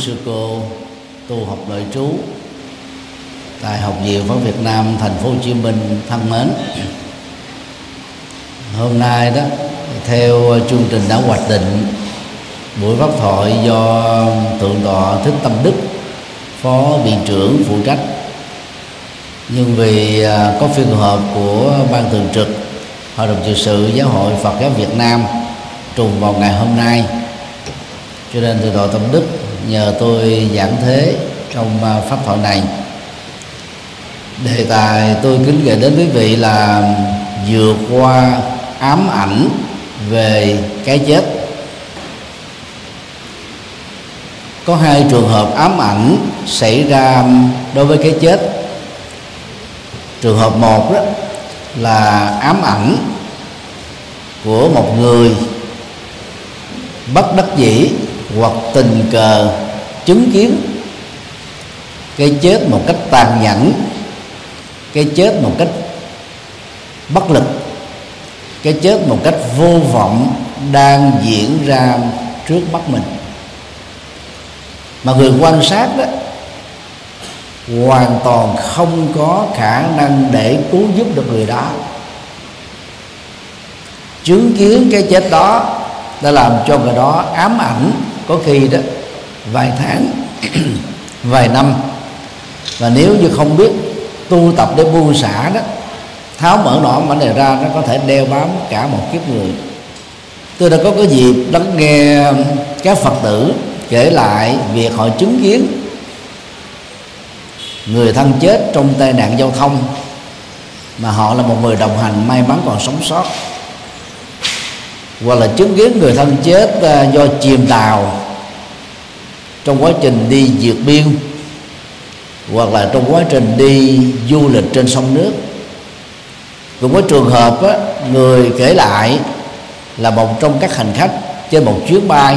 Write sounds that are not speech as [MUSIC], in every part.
sư cô tu học nội trú tại học viện Phật Việt Nam, thành phố Hồ Chí Minh thân mến. Hôm nay đó, theo chương trình đã hoạch định, buổi pháp thoại do thượng tọa Thích Tâm Đức, phó viện trưởng phụ trách nhưng vì à, có phiên họp của ban thường trực hội đồng trị sự giáo hội Phật giáo Việt Nam trùng vào ngày hôm nay, cho nên từ đội tâm đức nhờ tôi giảng thế trong à, pháp thoại này. Đề tài tôi kính gửi đến quý vị là vượt qua ám ảnh về cái chết. Có hai trường hợp ám ảnh xảy ra đối với cái chết. Trường hợp một đó là ám ảnh của một người bất đắc dĩ hoặc tình cờ chứng kiến. Cái chết một cách tàn nhẫn, cái chết một cách bất lực, cái chết một cách vô vọng đang diễn ra trước mắt mình. Mà người quan sát đó, hoàn toàn không có khả năng để cứu giúp được người đó. Chứng kiến cái chết đó đã làm cho người đó ám ảnh có khi đó, vài tháng, [CLEARS THROAT] vài năm. Và nếu như không biết tu tập để buông xả đó, tháo mở nọ mảnh này ra, nó có thể đeo bám cả một kiếp người. Tôi đã có cái dịp lắng nghe các phật tử kể lại việc họ chứng kiến người thân chết trong tai nạn giao thông, mà họ là một người đồng hành may mắn còn sống sót hoặc là chứng kiến người thân chết à, do chìm tàu trong quá trình đi vượt biên hoặc là trong quá trình đi du lịch trên sông nước. Cũng có trường hợp á, người kể lại là một trong các hành khách trên một chuyến bay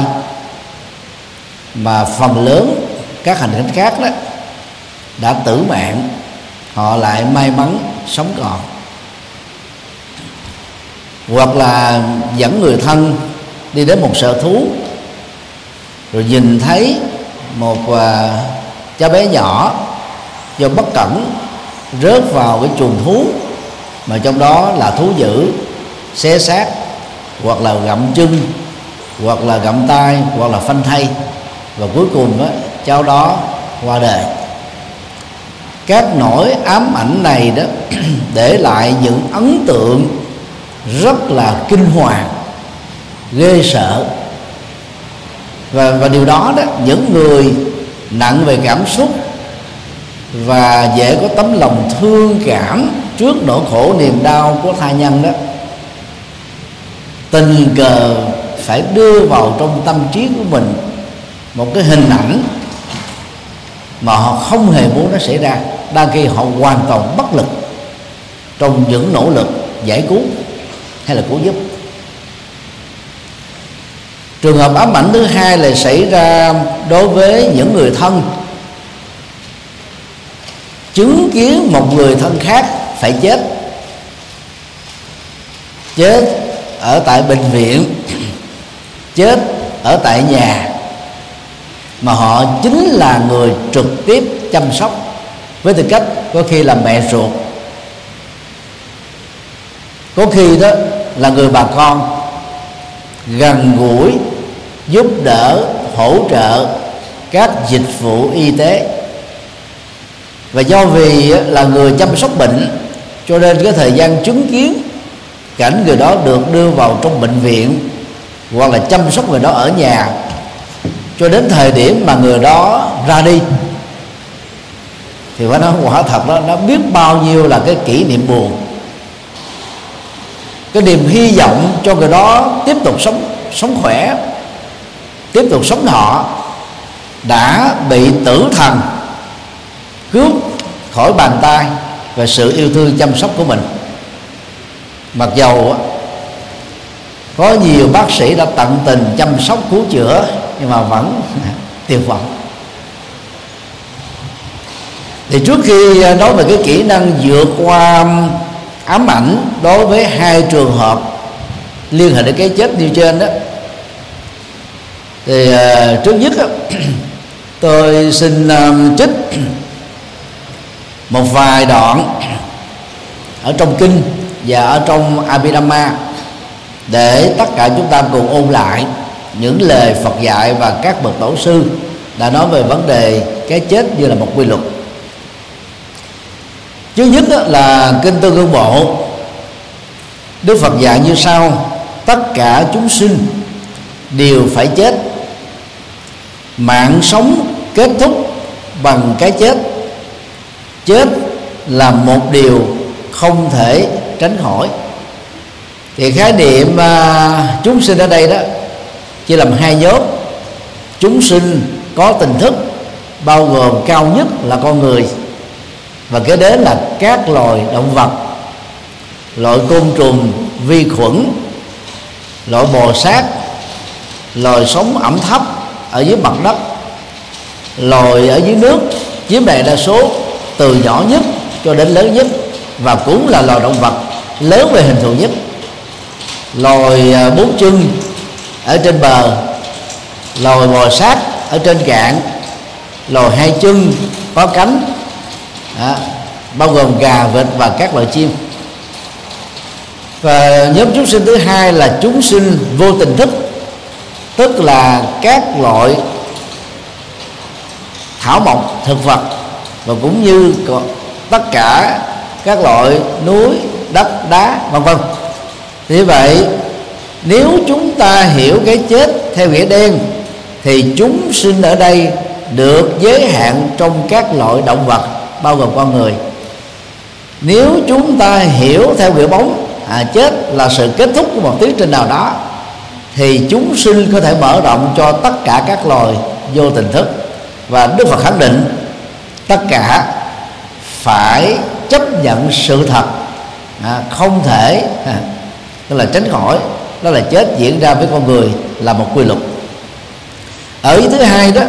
mà phần lớn các hành khách khác đó đã tử mạng họ lại may mắn sống còn hoặc là dẫn người thân đi đến một sở thú rồi nhìn thấy một uh, cháu bé nhỏ do bất cẩn rớt vào cái chuồng thú mà trong đó là thú dữ xé xác hoặc là gặm chân hoặc là gặm tay hoặc là phanh thay và cuối cùng đó, cháu đó qua đời. Các nỗi ám ảnh này đó [CLEARS THROAT] để lại những ấn tượng rất là kinh hoàng, ghê sợ. Và và điều đó đó, những người nặng về cảm xúc và dễ có tấm lòng thương cảm trước nỗi khổ niềm đau của thai nhân đó, tình cờ phải đưa vào trong tâm trí của mình một cái hình ảnh mà họ không hề muốn nó xảy ra, đang khi họ hoàn toàn bất lực trong những nỗ lực giải cứu hay là cứu giúp? Trường hợp ám ảnh thứ hai là xảy ra đối với những người thân. Chứng kiến một người thân khác phải chết. Chết ở tại bệnh viện. [CLEARS THROAT] Chết ở tại nhà. Mà họ chính là người trực tiếp chăm sóc, với tư cách có khi là mẹ ruột. Có khi đó là người bà con gần gũi giúp đỡ, hỗ trợ các dịch vụ y tế. Và do vì là người chăm sóc bệnh, cho nên cái thời gian chứng kiến cảnh người đó được đưa vào trong bệnh viện hoặc là chăm sóc người đó ở nhà, cho đến thời điểm mà người đó ra đi, thì phải nói quả thật đó, nó biết bao nhiêu là cái kỷ niệm buồn cái niềm hy vọng cho người đó tiếp tục sống sống khỏe, tiếp tục sống thọ, đã bị tử thần cướp khỏi bàn tay về sự yêu thương chăm sóc của mình. Mặc dầu có nhiều bác sĩ đã tận tình chăm sóc, cứu chữa, nhưng mà vẫn [LAUGHS] tuyệt vọng. Thì trước khi nói về cái kỹ năng vượt qua ám ảnh đối với hai trường hợp liên hệ đến cái chết như trên đó. Thì uh, trước nhất đó, [CLEARS THROAT] tôi xin um, trích một vài đoạn ở trong kinh và ở trong Abhidhamma để tất cả chúng ta cùng ôn lại những lời Phật dạy và các bậc tổ sư đã nói về vấn đề cái chết như là một quy luật chứ nhất là kinh tương ương bộ đức phật dạy như sau tất cả chúng sinh đều phải chết. Mạng sống kết thúc bằng cái chết. Chết là một điều không thể tránh khỏi. Thì khái niệm à, chúng sinh ở đây đó chia làm hai nhóm. Chúng sinh có tình thức bao gồm cao nhất là con người và kế đến là các loài động vật loại côn trùng, vi khuẩn loại bò sát, loài sống ẩm thấp ở dưới mặt đất, loài ở dưới nước, chiếm đại đa số, từ nhỏ nhất cho đến lớn nhất, và cũng là loài động vật lớn về hình thù nhất. Loài à, bốn chân ở trên bờ, loài bò sát ở trên cạn, loài hai chân, có cánh đó, bao gồm gà vịt và các loại chim. Và nhóm chúng sinh thứ hai là chúng sinh vô tình thức tức là các loại thảo mộc thực vật và cũng như tất cả các loại núi đất đá vân vân. Như vậy nếu chúng ta hiểu cái chết theo nghĩa đen thì chúng sinh ở đây được giới hạn trong các loại động vật bao gồm con người. Nếu chúng ta hiểu theo nghĩa bóng à, chết là sự kết thúc của một tiến trình nào đó thì chúng sinh có thể mở rộng cho tất cả các loài vô tình thức. Và đức phật khẳng định tất cả phải chấp nhận sự thật à, không thể à, tức là tránh khỏi đó là chết diễn ra với con người là một quy luật. Ở ý thứ hai đó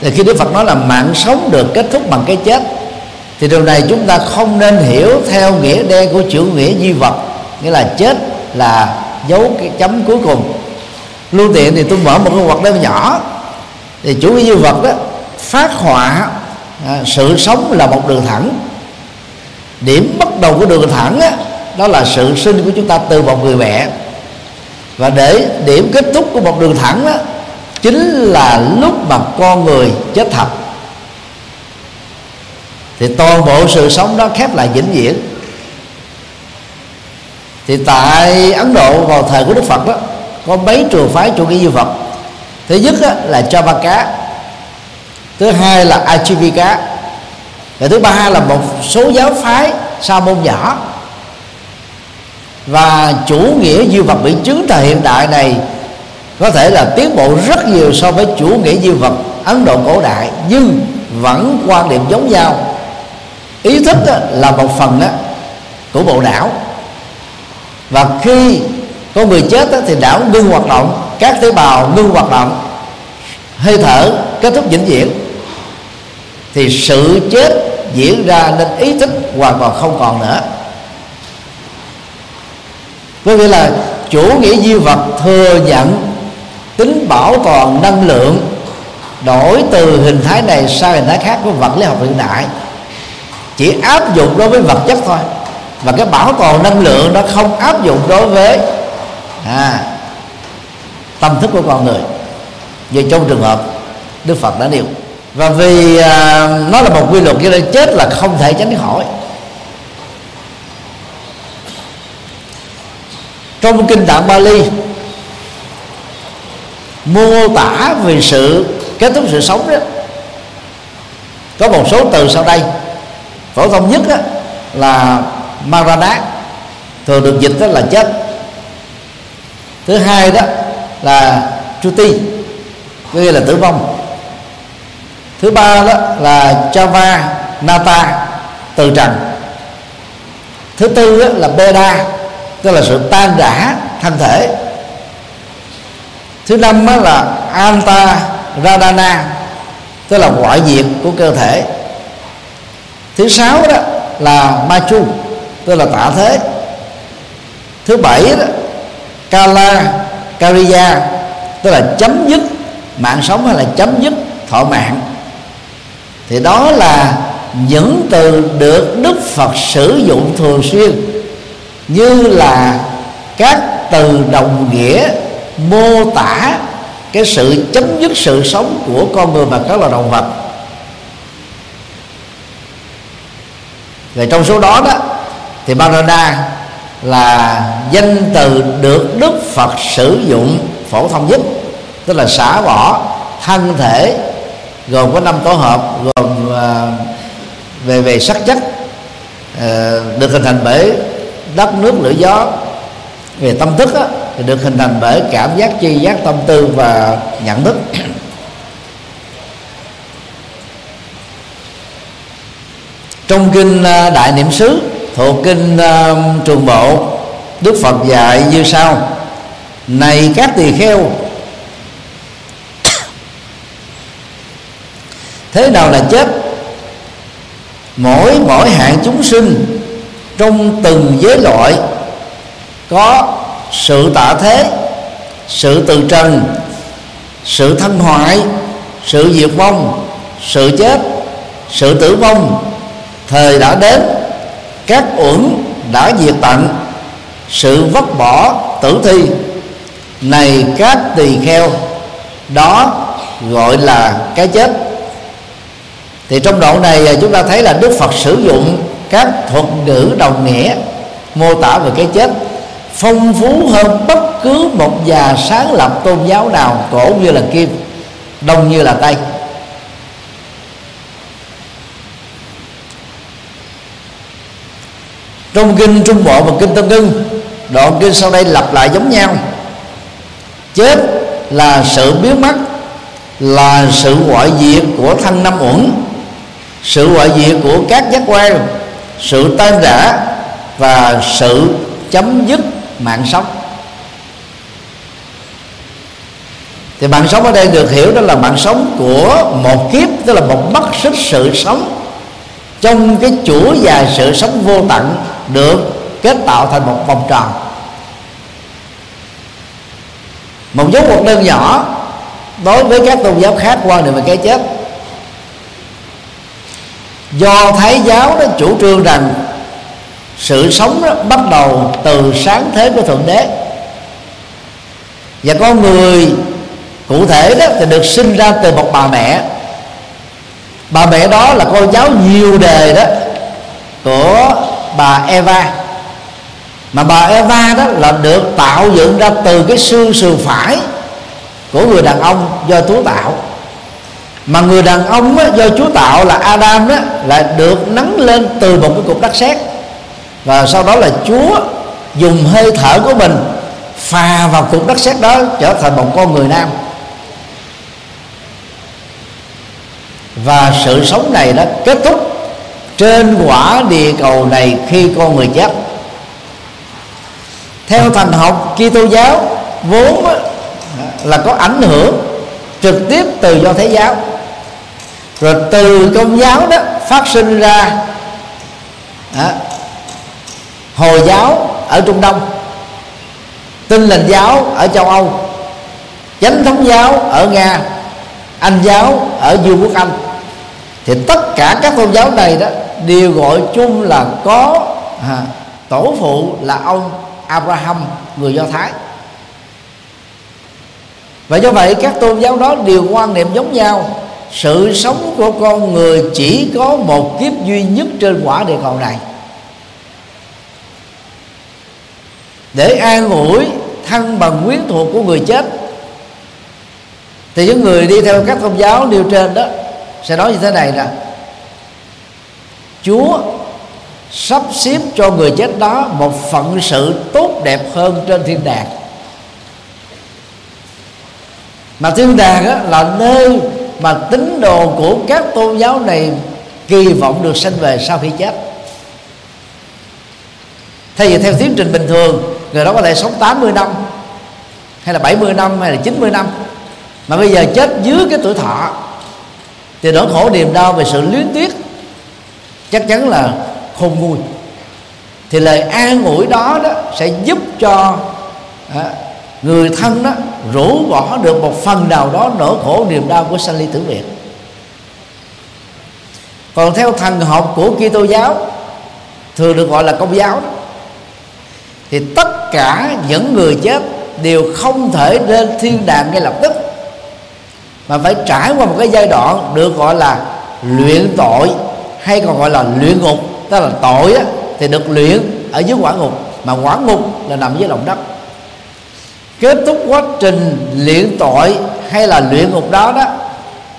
thì khi đức phật nói là mạng sống được kết thúc bằng cái chết thì điều này chúng ta không nên hiểu theo nghĩa đen của chữ nghĩa di vật nghĩa là chết là dấu cái chấm cuối cùng. Lưu tiện thì tôi mở một cái hoạt đơn nhỏ. Thì chủ nghĩa di vật đó phát họa à, sự sống là một đường thẳng. Điểm bắt đầu của đường thẳng đó, đó là sự sinh của chúng ta từ một người mẹ. Và để điểm kết thúc của một đường thẳng đó chính là lúc mà con người chết thật thì toàn bộ sự sống đó khép lại vĩnh viễn. Thì tại ấn độ vào thời của đức phật đó có mấy trường phái chủ nghĩa như phật. Thứ nhất đó, là Chavaka. Thứ hai là Ajivika và thứ ba là một số giáo phái sa môn nhỏ. Và chủ nghĩa duy vật bị chứng thời hiện đại này có thể là tiến bộ rất nhiều so với chủ nghĩa duy vật Ấn Độ cổ đại nhưng vẫn quan điểm giống nhau ý thức là một phần của bộ não. Và khi có người chết thì não ngưng hoạt động, các tế bào ngưng hoạt động, hơi thở kết thúc vĩnh viễn. Thì sự chết diễn ra nên ý thức hoàn toàn không còn nữa. Có nghĩa là chủ nghĩa duy vật thừa nhận tính bảo toàn năng lượng đổi từ hình thái này sang hình thái khác của vật lý học hiện đại chỉ áp dụng đối với vật chất thôi. Và cái bảo toàn năng lượng nó không áp dụng đối với à, tâm thức của con người. Về trong trường hợp đức phật đã nêu. Và vì à, nó là một quy luật cho nên chết là không thể tránh khỏi. Trong kinh tạng Bali mô tả về sự kết thúc sự sống đó. Có một số từ sau đây phổ thông nhất á, là marana thường được dịch đó là chết. Thứ hai đó là chuti có nghĩa là tử vong. Thứ ba đó là java nata từ trần. Thứ tư đó là beda tức là sự tan rã thân thể. Thứ năm đó là anta radana tức là ngoại diệt của cơ thể thứ sáu đó là ma chu, tức là tạ thế. Thứ bảy đó, kala kariya, tức là chấm dứt mạng sống hay là chấm dứt thọ mạng. Thì đó là những từ được đức phật sử dụng thường xuyên, như là các từ đồng nghĩa, mô tả cái sự chấm dứt sự sống của con người và các loài động vật. Và trong số đó đó thì Barada là danh từ được Đức Phật sử dụng phổ thông nhất tức là xả bỏ thân thể gồm có năm tổ hợp gồm uh, về về sắc chất uh, được hình thành bởi đất nước lửa gió. Về tâm thức á, thì được hình thành bởi cảm giác chi giác tâm tư và nhận thức. Trong kinh à, đại niệm xứ thuộc kinh uh, trường bộ đức phật dạy như sau. Này các tỳ kheo thế nào là chết? Mỗi mỗi hạng chúng sinh trong từng giới loại có sự tạ thế sự từ trần sự thân hoại sự diệt vong sự chết sự tử vong thời đã đến, các uẩn đã diệt tận, sự vứt bỏ tử thi. Này các tỳ kheo, đó gọi là cái chết. Thì trong đoạn này à, chúng ta thấy là đức phật sử dụng các thuật ngữ đồng nghĩa, mô tả về cái chết, phong phú hơn bất cứ một già sáng lập tôn giáo nào, cổ như là kim, đông như là tây trong kinh trung bộ và kinh tâm ngưng đoạn kinh sau đây lặp lại giống nhau. Chết là sự biến mất, là sự ngoại diệt của thân năm uẩn, sự ngoại diệt của các giác quan, sự tan rã và sự chấm dứt mạng sống. Thì mạng sống ở đây được hiểu đó là mạng sống của một kiếp, tức là một mất sức sự sống trong cái chuỗi dài sự sống vô tận được kết tạo thành một vòng tròn. Một dấu một đơn nhỏ đối với các tôn giáo khác quan niệm về cái chết. Do thái giáo đó chủ trương rằng sự sống đó bắt đầu từ sáng thế của thượng đế. Và con người cụ thể đó thì được sinh ra từ một bà mẹ. Bà mẹ đó là con cháu nhiều đề đó của bà Eva. Mà bà Eva đó là được tạo dựng ra từ cái xương sườn phải của người đàn ông do Chúa tạo. Mà người đàn ông á, do Chúa tạo là Adam đó là được nắng lên từ một cái cục đất sét. Và sau đó là Chúa dùng hơi thở của mình phà vào cục đất sét đó trở thành một con người nam. Và sự sống này đã kết thúc trên quả địa cầu này khi con người chết theo thành học Kitô giáo vốn là có ảnh hưởng trực tiếp từ do thế giáo. Rồi từ công giáo đó phát sinh ra đó, hồi giáo ở trung đông Tin lành giáo ở châu âu chánh thống giáo ở nga anh giáo ở vương quốc anh thì tất cả các tôn giáo này đó đều gọi chung là có à, tổ phụ là ông Abraham người Do Thái. Và do vậy các tôn giáo đó đều quan niệm giống nhau. Sự sống của con người chỉ có một kiếp duy nhất trên quả địa cầu này. Để an ủi thân bằng quyến thuộc của người chết thì những người đi theo các tôn giáo nêu trên đó sẽ nói như thế này nè. Chúa sắp xếp cho người chết đó một phận sự tốt đẹp hơn trên thiên đàng. Mà thiên đàng á, là nơi mà tín đồ của các tôn giáo này kỳ vọng được sanh về sau khi chết. Thay vì theo tiến trình bình thường người đó có thể sống 80 năm hay là 70 năm hay là 90 năm. Mà bây giờ chết dưới cái tuổi thọ thì nỗi khổ niềm đau về sự luyến tiếc chắc chắn là khôn nguôi thì lời an ủi đó đó sẽ giúp cho à, người thân đó rũ bỏ được một phần nào đó nỗi khổ niềm đau của sanh ly tử biệt. Còn theo thần học của Kitô giáo thường được gọi là công giáo đó, thì tất cả những người chết đều không thể lên thiên đàng ngay lập tức mà phải trải qua một cái giai đoạn được gọi là luyện tội hay còn gọi là luyện ngục. Tức là tội á, thì được luyện ở dưới quả ngục. Mà quả ngục là nằm dưới lòng đất. Kết thúc quá trình luyện tội hay là luyện ngục đó đó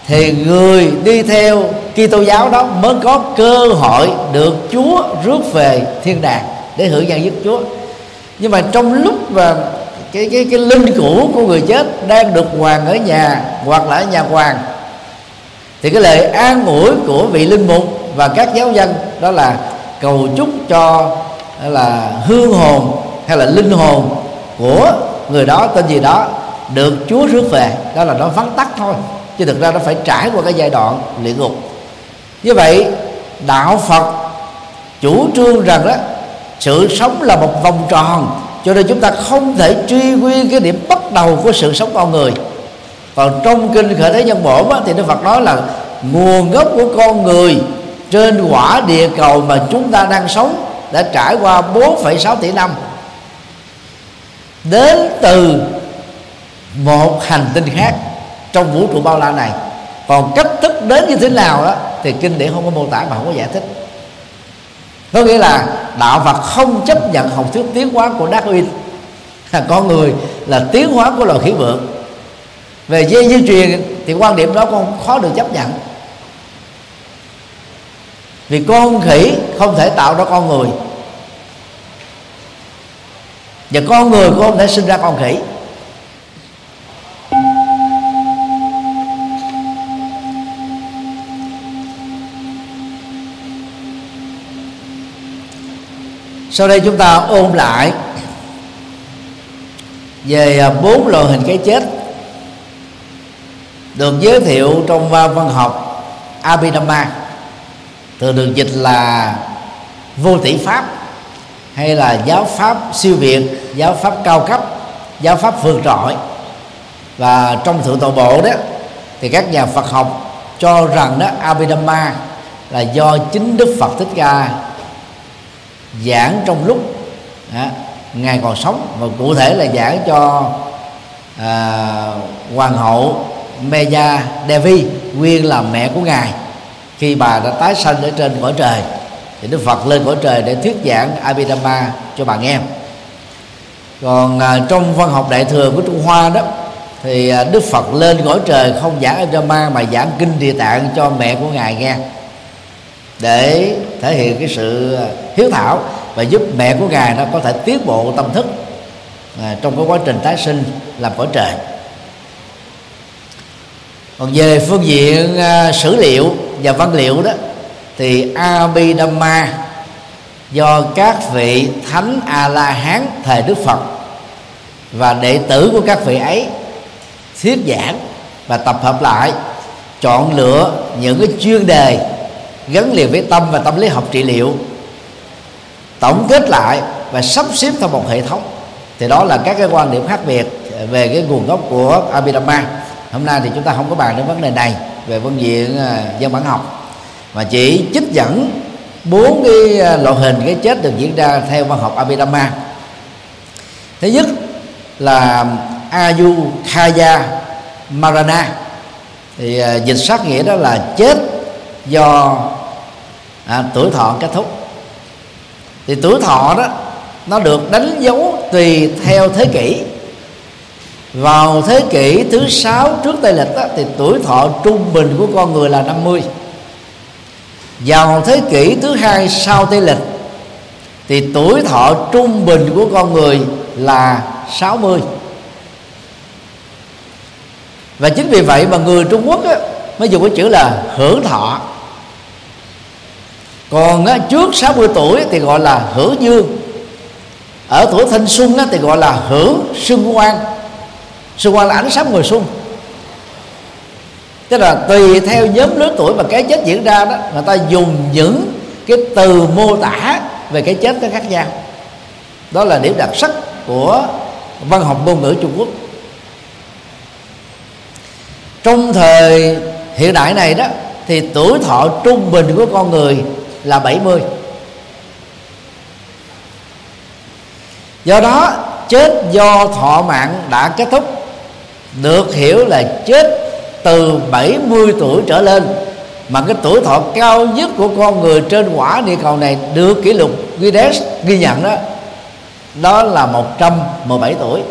thì người đi theo Kitô giáo đó mới có cơ hội được Chúa rước về thiên đàng để hưởng nhân giúp Chúa. Nhưng mà trong lúc mà cái cái cái linh cũ của người chết đang được hoàng ở nhà, hoặc là ở nhà hoàng. Thì cái lời an ủi của vị linh mục và các giáo dân đó là cầu chúc cho là hương hồn, hay là linh hồn của người đó, tên gì đó, được Chúa rước về. Đó là nó vắn tắt thôi, chứ thực ra nó phải trải qua cái giai đoạn luyện ngục. Như vậy, đạo Phật chủ trương rằng đó, sự sống là một vòng tròn cho nên chúng ta không thể truy nguyên cái điểm bắt đầu của sự sống con người. Còn trong kinh khởi thế nhân bổn thì đức phật nói là nguồn gốc của con người trên quả địa cầu mà chúng ta đang sống đã trải qua 4,6 tỷ năm. Đến từ một hành tinh khác trong vũ trụ bao la này. Còn cách thức đến như thế nào đó thì kinh điển không có mô tả và không có giải thích có nghĩa là đạo Phật không chấp nhận học thuyết tiến hóa của Darwin. Là con người là tiến hóa của loài khỉ vượng về dây di truyền thì quan điểm đó con khó được chấp nhận. Vì con khỉ không thể tạo ra con người. Và con người cũng không thể sinh ra con khỉ. Sau đây chúng ta ôn lại về à, bốn loại hình cái chết được giới thiệu trong à, văn học Abhidhamma, thường được dịch là vô tỷ pháp hay là giáo pháp siêu việt, giáo pháp cao cấp, giáo pháp vượt trội. Và trong thượng tọa bộ đó thì các nhà Phật học cho rằng đó Abhidhamma là do chính Đức Phật Thích Ca giảng trong lúc à, ngài còn sống. Và cụ thể là giảng cho à, hoàng hậu Meja Devi nguyên là mẹ của ngài khi bà đã tái sanh ở trên cõi trời. Thì Đức Phật lên cõi trời để thuyết giảng Abhidhamma cho bà nghe. Còn à, trong văn học đại thừa của Trung Hoa đó thì à, Đức Phật lên cõi trời không giảng Abhidhamma mà giảng kinh địa tạng cho mẹ của ngài nghe để thể hiện cái sự à, hiếu thảo và giúp mẹ của ngài nó có thể tiến bộ tâm thức à, trong cái quá trình tái sinh làm cõi trời. Còn về phương diện à, sử liệu và văn liệu đó thì Abhidhamma do các vị thánh a la hán thời đức phật và đệ tử của các vị ấy thuyết giảng và tập hợp lại chọn lựa những cái chuyên đề gắn liền với tâm và tâm lý học trị liệu, tổng kết lại và sắp xếp theo một hệ thống. Thì đó là các cái quan điểm khác biệt về cái nguồn gốc của Abhidhamma. Hôm nay thì chúng ta không có bàn đến vấn đề này, về phương diện à, dân bản học, mà chỉ trích dẫn bốn cái à, lộ hình cái chết được diễn ra theo văn học Abhidhamma. Thứ nhất là Ayu Khaya Marana. Thì à, dịch sát nghĩa đó là chết do à, tuổi thọ kết thúc. Thì tuổi thọ đó nó được đánh dấu tùy theo thế kỷ. Vào thế kỷ thứ sáu trước tây lịch đó, thì tuổi thọ trung bình của con người là 50 vào thế kỷ thứ hai sau tây lịch thì tuổi thọ trung bình của con người là 60 và chính vì vậy mà người Trung Quốc á, mới dùng cái chữ là hưởng thọ còn á, trước 60 tuổi thì gọi là hưởng dương ở tuổi thanh xuân á, thì gọi là hưởng xuân quang. Xuân quang là ánh sáng mùa xuân. Tức là tùy theo nhóm lứa tuổi mà cái chết diễn ra đó người ta dùng những cái từ mô tả về cái chết nó khác nhau. Đó là điểm đặc sắc của văn học ngôn ngữ Trung Quốc. Trong thời hiện đại này đó thì tuổi thọ trung bình của con người là 70 do đó, chết do thọ mạng đã kết thúc, được hiểu là chết từ 70 tuổi trở lên, mà cái tuổi thọ cao nhất của con người trên quả địa cầu này được kỷ lục Guinness ghi nhận đó đó là 117 tuổi.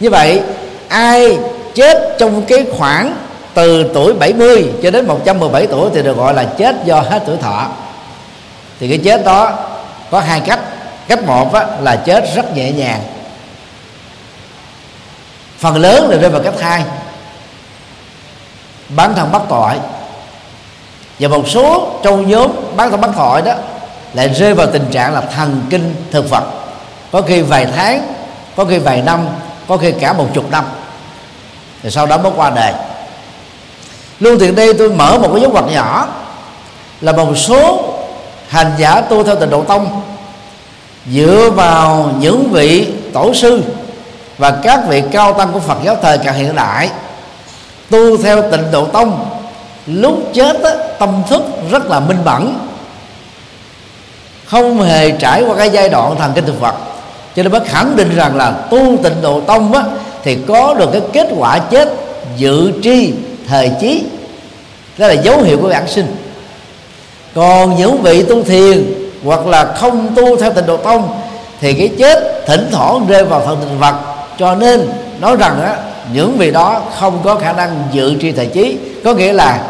Như vậy, ai chết trong cái khoảng từ tuổi 70 cho đến 117 tuổi thì được gọi là chết do hết tuổi thọ. Thì cái chết đó có hai cách. Cách một á, là chết rất nhẹ nhàng. Phần lớn là rơi vào cách hai. Bán thân bắt tội. Và một số trong nhóm bán thân bắt tội đó lại rơi vào tình trạng là thần kinh thực vật. Có khi vài tháng có khi vài năm có khi cả một chục năm. Thì sau đó mới qua đời lưu thiện đây tôi mở một cái dấu ngoặc nhỏ là một số hành giả tu theo tịnh độ tông dựa vào những vị tổ sư và các vị cao tăng của Phật giáo thời càng hiện đại tu theo tịnh độ tông. Lúc chết á, tâm thức rất là minh mẫn không hề trải qua cái giai đoạn thần kinh thực vật. Cho nên bác khẳng định rằng là tu tịnh độ tông á, thì có được cái kết quả chết dự tri thời chí. Đó là dấu hiệu của bản sinh còn những vị tu thiền hoặc là không tu theo tịnh độ tông thì cái chết thỉnh thoảng rơi vào phần tình vật. Cho nên nói rằng á, những vị đó không có khả năng dự tri thời trí có nghĩa là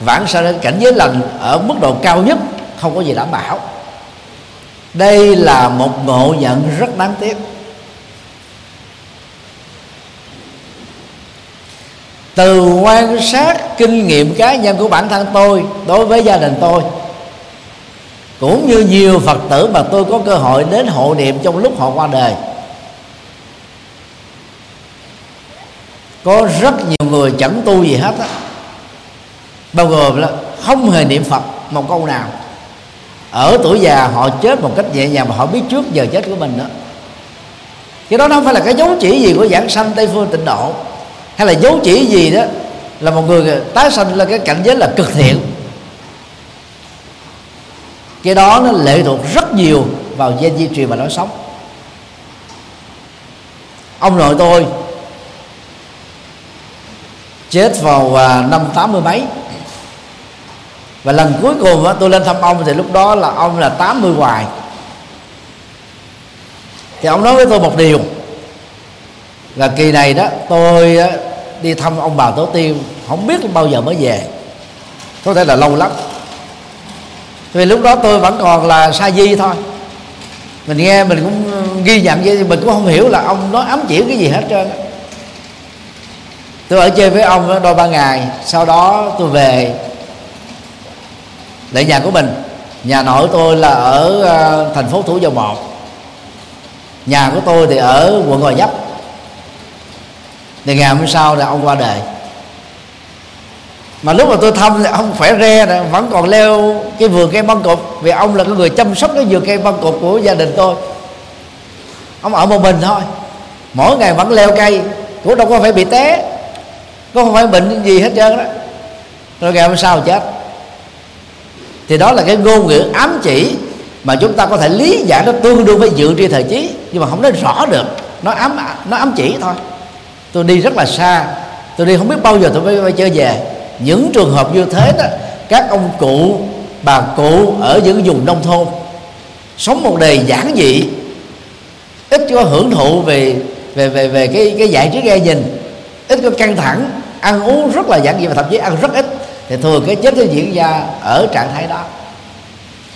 vãng sanh đến cảnh giới lành ở mức độ cao nhất không có gì đảm bảo. Đây là một ngộ nhận rất đáng tiếc. Từ quan sát kinh nghiệm cá nhân của bản thân tôi đối với gia đình tôi, cũng như nhiều phật tử mà tôi có cơ hội đến hộ niệm trong lúc họ qua đời, có rất nhiều người chẳng tu gì hết á. Bao gồm là không hề niệm phật một câu nào. Ở tuổi già họ chết một cách nhẹ nhàng mà họ biết trước giờ chết của mình đó cái đó nó không phải là cái dấu chỉ gì của giảng sanh tây phương tịnh độ hay là dấu chỉ gì đó là một người tái sanh là cái cảnh giới là cực thiện. Cái đó nó lệ thuộc rất nhiều vào gen di truyền và lối sống. Ông nội tôi chết vào à, năm tám mươi mấy. Và lần cuối cùng tôi lên thăm ông thì lúc đó là ông là 80 hoài. Thì ông nói với tôi một điều. Là kỳ này đó, tôi đi thăm ông bà tổ tiên, không biết bao giờ mới về. Có thể là lâu lắm. Vì lúc đó tôi vẫn còn là sa di thôi. Mình nghe, mình cũng ghi nhận vậy mình cũng không hiểu là ông nói ám chỉ cái gì hết trơn tôi ở chơi với ông đôi ba ngày, sau đó tôi về lại nhà của mình. Nhà nội tôi là ở à, thành phố thủ dầu một. Nhà của tôi thì ở quận gò vấp thì ngày hôm sau là ông qua đời. Mà lúc mà tôi thăm thì ông khỏe re rồi, vẫn còn leo cái vườn cây băng cục vì ông là cái người chăm sóc cái vườn cây băng cục của gia đình tôi. Ông ở một mình thôi. Mỗi ngày vẫn leo cây cũng đâu có phải bị té có không phải bệnh gì hết trơn đó rồi ngày hôm sau chết. Thì đó là cái ngôn ngữ ám chỉ mà chúng ta có thể lý giải nó tương đương với dự tri thời trí, nhưng mà không nói rõ được. Nó ám nó ám chỉ thôi tôi đi rất là xa. Tôi đi không biết bao giờ tôi mới quay trở về. Những trường hợp như thế đó, các ông cụ, bà cụ ở những vùng nông thôn sống một đời giản dị, ít có hưởng thụ về về về về cái cái giải trí nghe nhìn, ít có căng thẳng, ăn uống rất là giản dị và thậm chí ăn rất ít. Thì thường cái chết nó diễn ra ở trạng thái đó.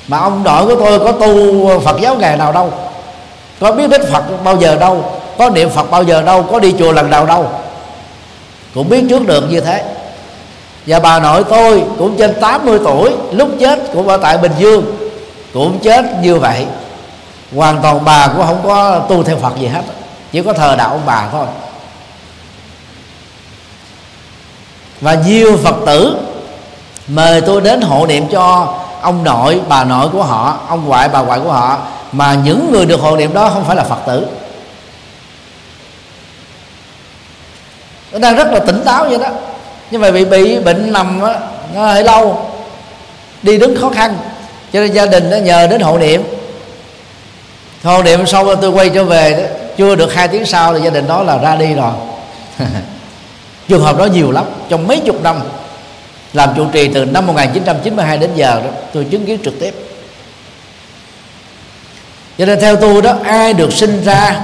Mà ông nội của tôi có tu phật giáo ngày nào đâu, có biết đến phật bao giờ đâu có niệm phật bao giờ đâu, có đi chùa lần nào đâu. Cũng biết trước được như thế. Và bà nội tôi cũng trên 80 tuổi, lúc chết cũng ở tại Bình Dương, cũng chết như vậy. Hoàn toàn bà cũng không có tu theo Phật gì hết, chỉ có thờ đạo ông bà thôi. Và nhiều Phật tử mời tôi đến hộ niệm cho ông nội, bà nội của họ, ông ngoại, bà ngoại của họ. Mà những người được hộ niệm đó không phải là Phật tử. Nó đang rất là tỉnh táo vậy đó. Nhưng mà bị bị bệnh nằm đó, nó hơi lâu. Đi đứng khó khăn. Cho nên gia đình nó nhờ đến hộ niệm. Hộ niệm xong tôi quay trở về đó, chưa được hai tiếng sau thì gia đình đó là ra đi rồi. [LAUGHS] Trường hợp đó nhiều lắm. Trong mấy chục năm làm trụ trì từ năm 1992 đến giờ đó tôi chứng kiến trực tiếp. Cho nên theo tôi đó ai được sinh ra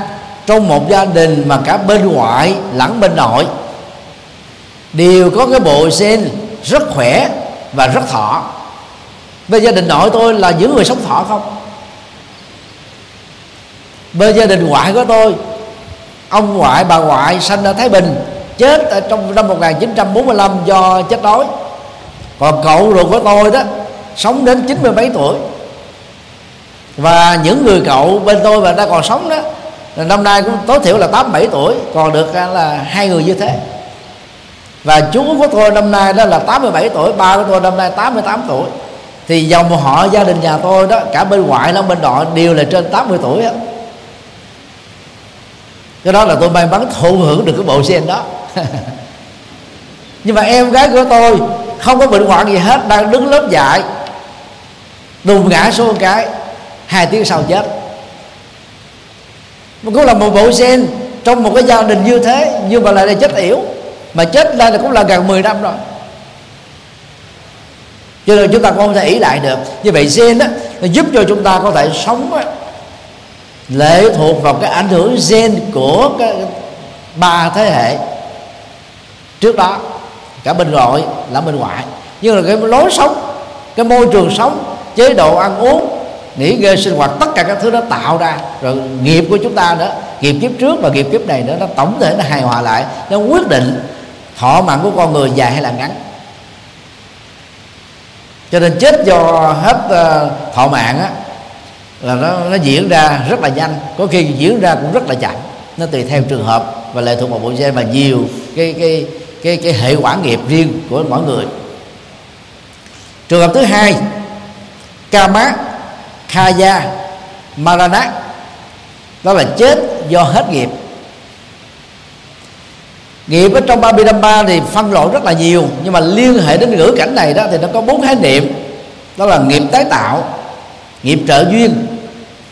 trong một gia đình mà cả bên ngoại lẫn bên nội, đều có cái bộ gen rất khỏe và rất thọ. Bên gia đình nội tôi là những người sống thọ không? Bên gia đình ngoại của tôi, ông ngoại, bà ngoại sanh ở Thái Bình, chết ở trong năm 1945 do chết đói. Còn cậu ruột của tôi đó, sống đến chín mươi mấy tuổi. Và những người cậu bên tôi mà đang còn sống đó năm nay cũng tối thiểu là tám, bảy tuổi, còn được là hai người như thế. Và chú của tôi năm nay đó là 87 tuổi, ba của tôi năm nay 88 tuổi. Thì dòng họ, gia đình nhà tôi đó, cả bên ngoại lẫn bên nội đều là trên 80 tuổi đó. cái đó là tôi may mắn thụ hưởng được cái bộ sen đó. [LAUGHS] Nhưng mà em gái của tôi không có bệnh hoạn gì hết, đang đứng lớp dạy, đùng ngã xuống cái, hai tiếng sau chết cũng là một bộ sen trong một cái gia đình như thế nhưng mà lại là chết yểu. Mà chết đây là cũng là gần 10 năm rồi. Cho nên chúng ta không thể ý lại được. Như vậy gen đó nó giúp cho chúng ta có thể sống đó, lệ thuộc vào cái ảnh hưởng gen của cái ba thế hệ. Trước đó cả bên nội lẫn bên ngoại. Nhưng là cái lối sống cái môi trường sống chế độ ăn uống nghỉ ngơi sinh hoạt tất cả các thứ đó tạo ra. Rồi nghiệp của chúng ta nữa nghiệp kiếp trước và nghiệp kiếp này nữa nó tổng thể nó hài hòa lại nó quyết định thọ mạng của con người dài hay là ngắn. Cho nên chết do hết uh, thọ mạng á là nó nó diễn ra rất là nhanh. Có khi diễn ra cũng rất là chậm. Nó tùy theo trường hợp và lệ thuộc vào bộ gen và nhiều cái cái cái cái hệ quả nghiệp riêng của mỗi người. Trường hợp thứ hai ca mát khaya marana đó là chết do hết nghiệp. Nghiệp ở trong ba bi ba thì phân loại rất là nhiều nhưng mà liên hệ đến ngữ cảnh này đó thì nó có bốn khái niệm. Đó là nghiệp tái tạo nghiệp trợ duyên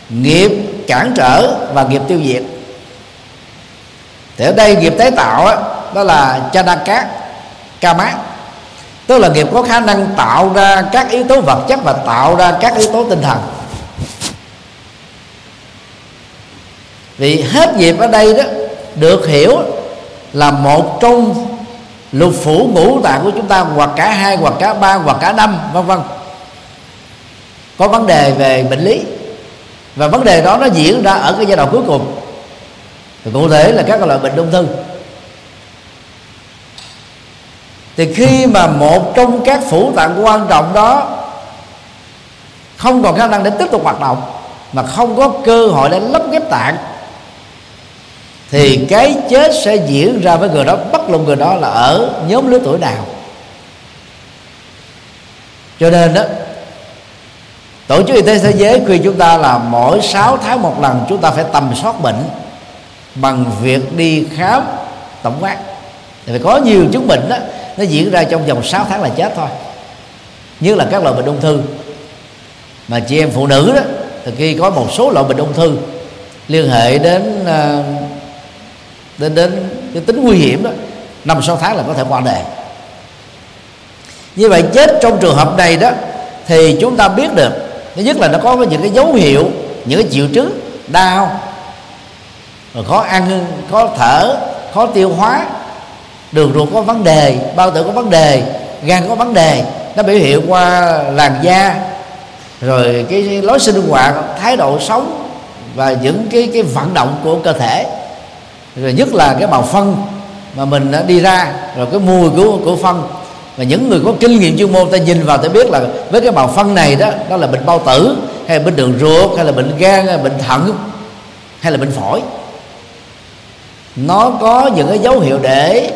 nghiệp cản trở và nghiệp tiêu diệt. Thì ở đây nghiệp tái tạo đó, đó là chanaka kama. Tức là nghiệp có khả năng tạo ra các yếu tố vật chất và tạo ra các yếu tố tinh thần. Vì hết nghiệp ở đây đó, được hiểu là một trong lục phủ ngũ tạng của chúng ta, hoặc cả hai, hoặc cả ba, hoặc cả năm, vân vân. Có vấn đề về bệnh lý. Và vấn đề đó nó diễn ra ở cái giai đoạn cuối cùng. Thì cụ thể là các loại bệnh ung thư. Thì khi mà một trong các phủ tạng quan trọng đó không còn khả năng để tiếp tục hoạt động, mà không có cơ hội để lắp ghép tạng thì cái chết sẽ diễn ra với người đó bất luận người đó là ở nhóm lứa tuổi nào. Cho nên đó tổ chức y tế thế giới khuyên chúng ta là mỗi 6 tháng một lần chúng ta phải tầm soát bệnh bằng việc đi khám tổng quát. Thì có nhiều chứng bệnh đó nó diễn ra trong vòng 6 tháng là chết thôi. Như là các loại bệnh ung thư. Mà chị em phụ nữ đó thì khi có một số loại bệnh ung thư liên hệ đến uh, đến đến cái tính nguy hiểm đó, năm sáu tháng là có thể qua đời. Như vậy chết trong trường hợp này đó, thì chúng ta biết được, thứ nhất là nó có những cái dấu hiệu, những cái triệu chứng đau, rồi khó ăn, khó thở, khó tiêu hóa, đường ruột có vấn đề, bao tử có vấn đề, gan có vấn đề, nó biểu hiện qua làn da, rồi cái lối sinh hoạt, thái độ sống và những cái cái vận động của cơ thể rồi nhất là cái màu phân mà mình đã đi ra, rồi cái mùi của của phân. Và những người có kinh nghiệm chuyên môn, ta nhìn vào ta biết là với cái màu phân này đó đó là bệnh bao tử, hay là bệnh đường ruột, hay là bệnh gan, hay là bệnh thận, hay là bệnh phổi. Nó có những cái dấu hiệu để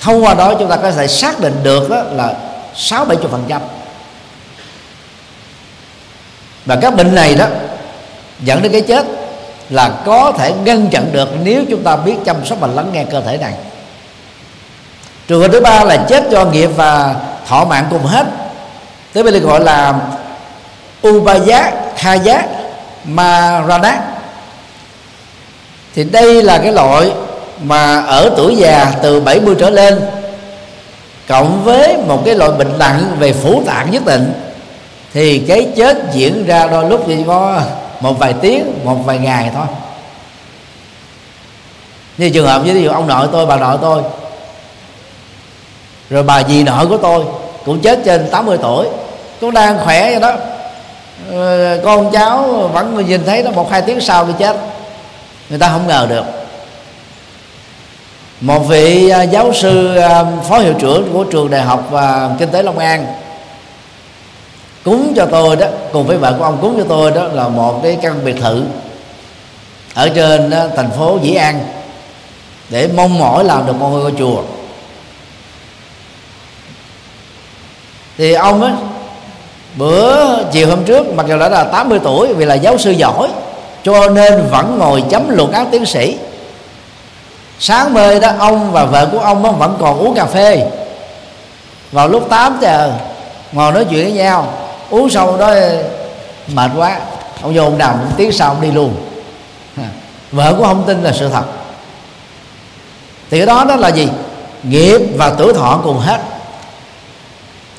thông qua đó chúng ta có thể xác định được đó là sáu bảy phần trăm. Và các bệnh này đó dẫn đến cái chết là có thể ngăn chặn được nếu chúng ta biết chăm sóc và lắng nghe cơ thể này. Trường hợp thứ ba là chết do nghiệp và thọ mạng cùng hết. Tới bây giờ gọi là ubaya, khaya, marana. Thì đây là cái loại mà ở tuổi già từ 70 trở lên, cộng với một cái loại bệnh nặng về phủ tạng nhất định, thì cái chết diễn ra đôi lúc thì có một vài tiếng, một vài ngày thôi. Như trường hợp với ví dụ ông nội tôi, bà nội tôi, rồi bà dì nội của tôi cũng chết trên 80 tuổi, cũng đang khỏe vậy đó. Ờ, con cháu vẫn nhìn thấy nó một hai tiếng sau thì chết. Người ta không ngờ được. Một vị à, giáo sư à, phó hiệu trưởng của trường đại học à, kinh tế long an cúng cho tôi đó cùng với vợ của ông cúng cho tôi đó là một cái căn biệt thự ở trên đó, thành phố dĩ an để mong mỏi làm được một ngôi chùa. Thì ông ấy bữa chiều hôm trước mặc dù đã là 80 tuổi vì là giáo sư giỏi cho nên vẫn ngồi chấm luận án tiến sĩ. Sáng mê đó ông và vợ của ông vẫn còn uống cà phê. Vào lúc 8 giờ ngồi nói chuyện với nhau uống xong đó mệt quá, ông vô ông nằm tiếng sau ông đi luôn. Vợ của ông tin là sự thật. Thì cái đó đó là gì? Nghiệp và tuổi thọ cùng hết.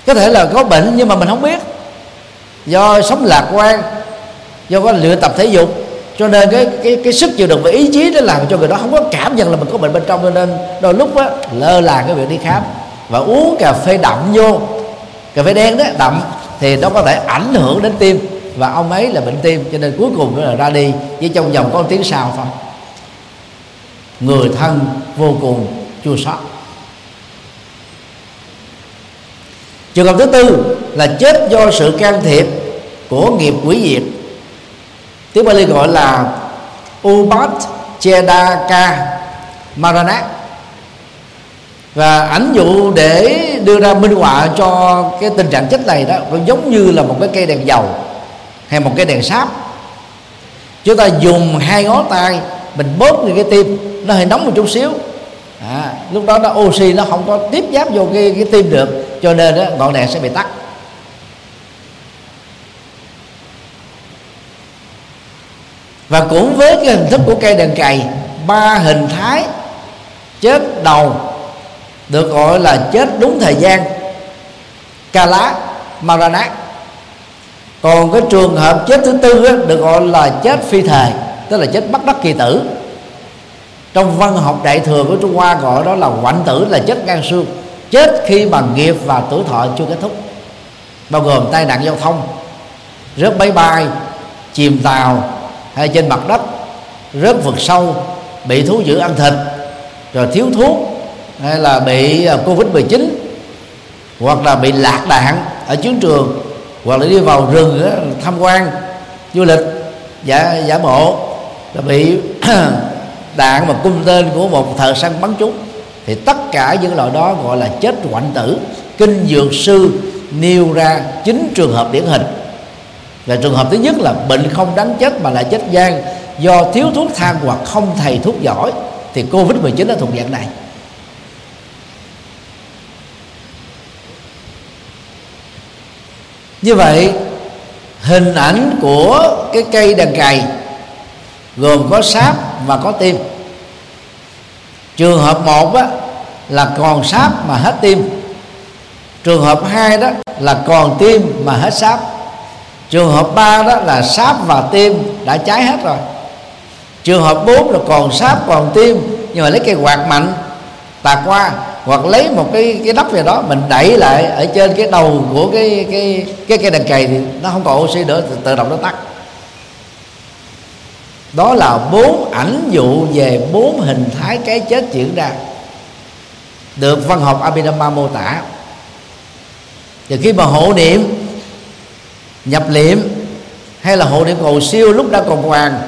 Có thể là có bệnh nhưng mà mình không biết. Do sống lạc quan, do có luyện tập thể dục, cho nên cái cái cái sức chịu đựng và ý chí để làm cho người đó không có cảm nhận là mình có bệnh bên trong, cho nên đôi lúc á, lơ là cái việc đi khám. Và uống cà phê đậm vô. Cà phê đen đó, đậm thì nó có thể ảnh hưởng đến tim. Và ông ấy là bệnh tim, cho nên cuối cùng là ra đi chỉ trong vòng có một tiếng sau thôi người thân vô cùng chua xót. Trường hợp thứ tư là chết do sự can thiệp của nghiệp quỷ diệt. Tiếng Bali gọi là Ubat Chedaka Maranat và ảnh dụ để đưa ra minh họa cho cái tình trạng chết này đó cũng giống như là một cái cây đèn dầu hay một cái đèn sáp. Chúng ta dùng hai ngón tay mình bóp lên cái tim nó hơi nóng một chút xíu. À, lúc đó nó oxy nó không có tiếp giáp vô cái cái tim được cho nên đó, ngọn đèn sẽ bị tắt. Và cũng với cái hình thức của cây đèn cày ba hình thái chết đầu được gọi là chết đúng thời gian. Ca lá maranat còn cái trường hợp chết thứ tư á, được gọi là chết phi thời tức là chết bắt đắc kỳ tử. Trong văn học đại thừa của trung hoa gọi đó là quạnh tử là chết ngang xương. Chết khi mà nghiệp và tuổi thọ chưa kết thúc. Bao gồm tai nạn giao thông rớt máy bay chìm tàu hay trên mặt đất rớt vực sâu bị thú dữ ăn thịt rồi thiếu thuốc hay là bị à, covid 19 hoặc là bị lạc đạn ở chiến trường hoặc là đi vào rừng đó, tham quan du lịch giả giả bộ là bị [CLEARS THROAT] đạn và cung tên của một thợ săn bắn trúng. Thì tất cả những loại đó gọi là chết hoạn tử. Kinh dược sư nêu ra chín trường hợp điển hình. Và trường hợp thứ nhất là bệnh không đáng chết mà là chết gian do thiếu thuốc thang hoặc không thầy thuốc giỏi. Thì covid 19 là thuộc dạng này. Như vậy hình ảnh của cái cây đàn cày gồm có sáp và có tim. Trường hợp một á, là còn sáp mà hết tim. Trường hợp hai đó là còn tim mà hết sáp. Trường hợp ba đó là sáp và tim đã cháy hết rồi. Trường hợp bốn là còn sáp còn tim nhưng mà lấy cây quạt mạnh tạt qua hoặc lấy một cái cái nắp gì đó mình đẩy lại ở trên cái đầu của cái cái cái cây đèn cày thì nó không còn oxy nữa tự, tự động nó tắt. Đó là bốn ảnh dụ về bốn hình thái cái chết diễn ra. Được văn học Abhidhamma mô tả. Thì khi mà hộ niệm nhập niệm hay là hộ niệm cầu siêu lúc đã còn hoàng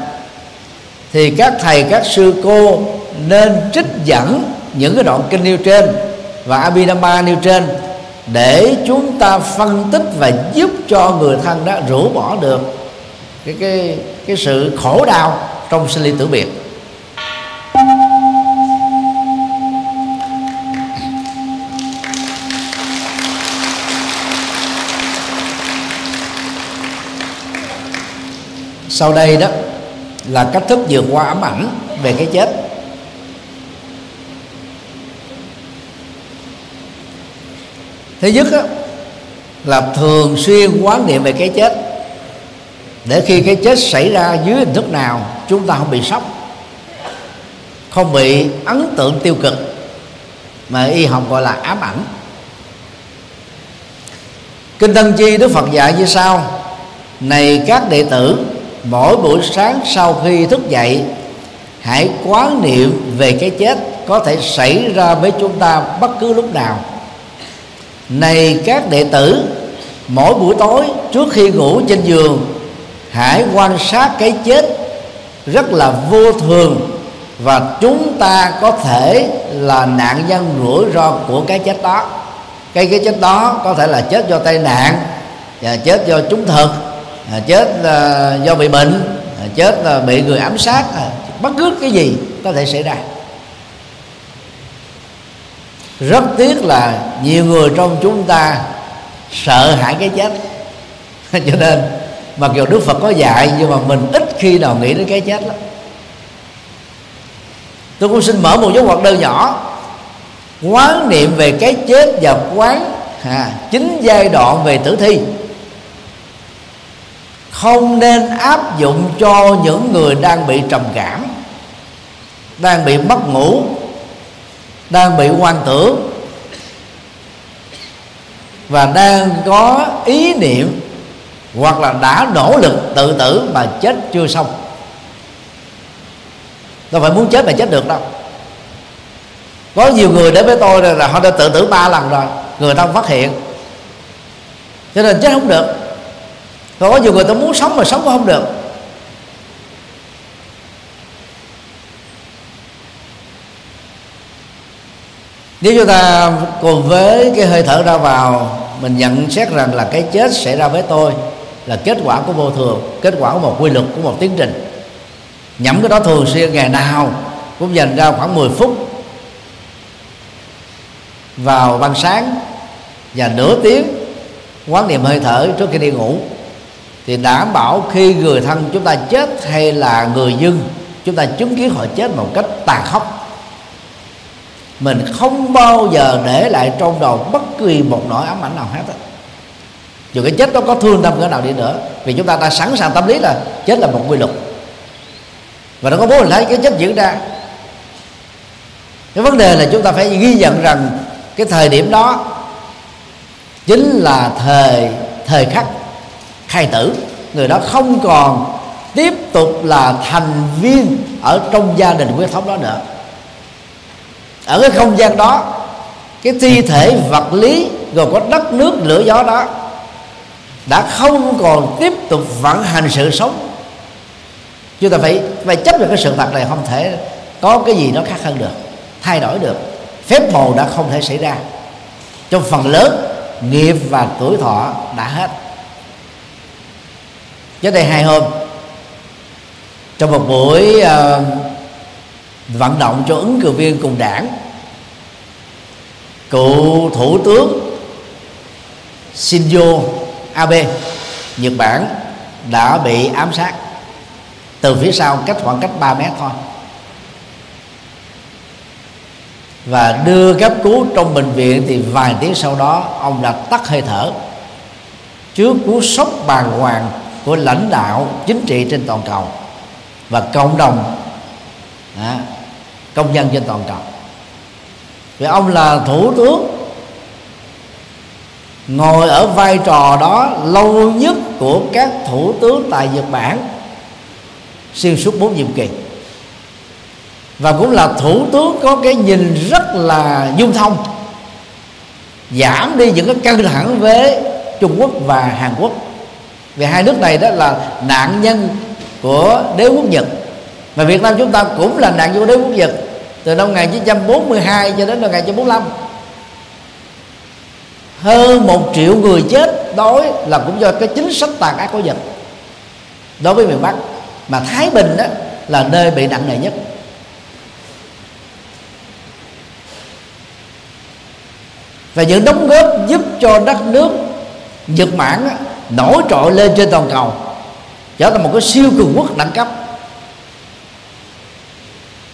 thì các thầy các sư cô nên trích dẫn những cái đoạn kinh nêu trên và Abhidhamma nêu trên để chúng ta phân tích và giúp cho người thân đó rũ bỏ được cái cái cái sự khổ đau trong sinh ly tử biệt. Sau đây đó là cách thức vượt qua ám ảnh về cái chết. Thứ nhất đó, là thường xuyên quán niệm về cái chết. Để khi cái chết xảy ra dưới hình thức nào chúng ta không bị sốc. Không bị ấn tượng tiêu cực mà y học gọi là ám ảnh. Kinh tân chi đức phật dạy như sau này các đệ tử mỗi buổi sáng sau khi thức dậy hãy quán niệm về cái chết có thể xảy ra với chúng ta bất cứ lúc nào này các đệ tử, mỗi buổi tối trước khi ngủ trên giường, hãy quan sát cái chết rất là vô thường và chúng ta có thể là nạn nhân rủi ro của cái chết đó. Cái cái chết đó có thể là chết do tai nạn và chết do trúng thực à, chết à, do bị bệnh à, chết bị người ám sát bất cứ cái gì có thể xảy ra rất tiếc là nhiều người trong chúng ta sợ hãi cái chết. [LAUGHS] Cho nên mặc dù đức phật có dạy nhưng mà mình ít khi nào nghĩ đến cái chết lắm. Tôi cũng xin mở một dấu ngoặc đơn nhỏ. Quán niệm về cái chết và quán à, chính giai đoạn về tử thi. Không nên áp dụng cho những người đang bị trầm cảm đang bị mất ngủ đang bị quan tưởng và đang có ý niệm hoặc là đã nỗ lực tự tử mà chết chưa xong. Đâu phải muốn chết mà chết được đâu. Có nhiều người đến với tôi là họ đã tự tử ba lần rồi, người ta không phát hiện. Cho nên chết không được. Còn có nhiều người ta muốn sống mà sống cũng không được. Nếu chúng ta cùng với cái hơi thở ra vào, mình nhận xét rằng là cái chết xảy ra với tôi là kết quả của vô thường, kết quả của một quy luật, của một tiến trình. Nhẩm cái đó thường xuyên, ngày nào cũng dành ra khoảng 10 phút vào ban sáng và nửa tiếng quán niệm hơi thở trước khi đi ngủ. Thì đảm bảo khi người thân chúng ta chết hay là người dân, chúng ta chứng kiến họ chết một cách tàn khốc mình không bao giờ để lại trong đầu bất kỳ một nỗi ám ảnh nào hết á. Dù cái chết đó có thương tâm cỡ nào đi nữa, vì chúng ta đã sẵn sàng tâm lý là chết là một quy luật. Và nó có bố lấy cái chết diễn ra. Cái vấn đề là chúng ta phải ghi nhận rằng cái thời điểm đó chính là thời thời khắc khai tử. Người đó không còn tiếp tục là thành viên ở trong gia đình huyết thống đó nữa ở cái không gian đó cái thi thể vật lý gồm có đất nước lửa gió đó đã không còn tiếp tục vận hành sự sống. Chúng ta phải phải chấp nhận cái sự thật này không thể có cái gì nó khác hơn được thay đổi được. Phép màu đã không thể xảy ra. Trong phần lớn nghiệp và tuổi thọ đã hết. Cho đây hai hôm trong một buổi uh, vận động cho ứng cử viên cùng đảng. Cựu thủ tướng Shinzo Abe Nhật Bản đã bị ám sát từ phía sau cách khoảng cách 3 mét thôi. Và đưa cấp cứu trong bệnh viện thì vài tiếng sau đó ông đã tắt hơi thở trước cú sốc bàng hoàng của lãnh đạo chính trị trên toàn cầu. Và cộng đồng à, công dân trên toàn cầu vì ông là thủ tướng, ngồi ở vai trò đó lâu nhất của các thủ tướng tại Nhật Bản xuyên suốt bốn nhiệm kỳ. Và cũng là thủ tướng có cái nhìn rất là dung thông, giảm đi những cái căng thẳng với Trung Quốc và Hàn Quốc. Vì hai nước này đó là nạn nhân của đế quốc Nhật, mà Việt Nam chúng ta cũng là nạn nhân của đế quốc Nhật từ năm 1942 cho đến năm 1945 hơn một triệu người chết đói là cũng do cái chính sách tàn ác của Nhật đối với miền Bắc, mà Thái Bình đó là nơi bị nặng nề nhất. Và những đóng góp giúp cho đất nước Nhật Bản nổi trội lên trên toàn cầu, trở thành một cái siêu cường quốc đẳng cấp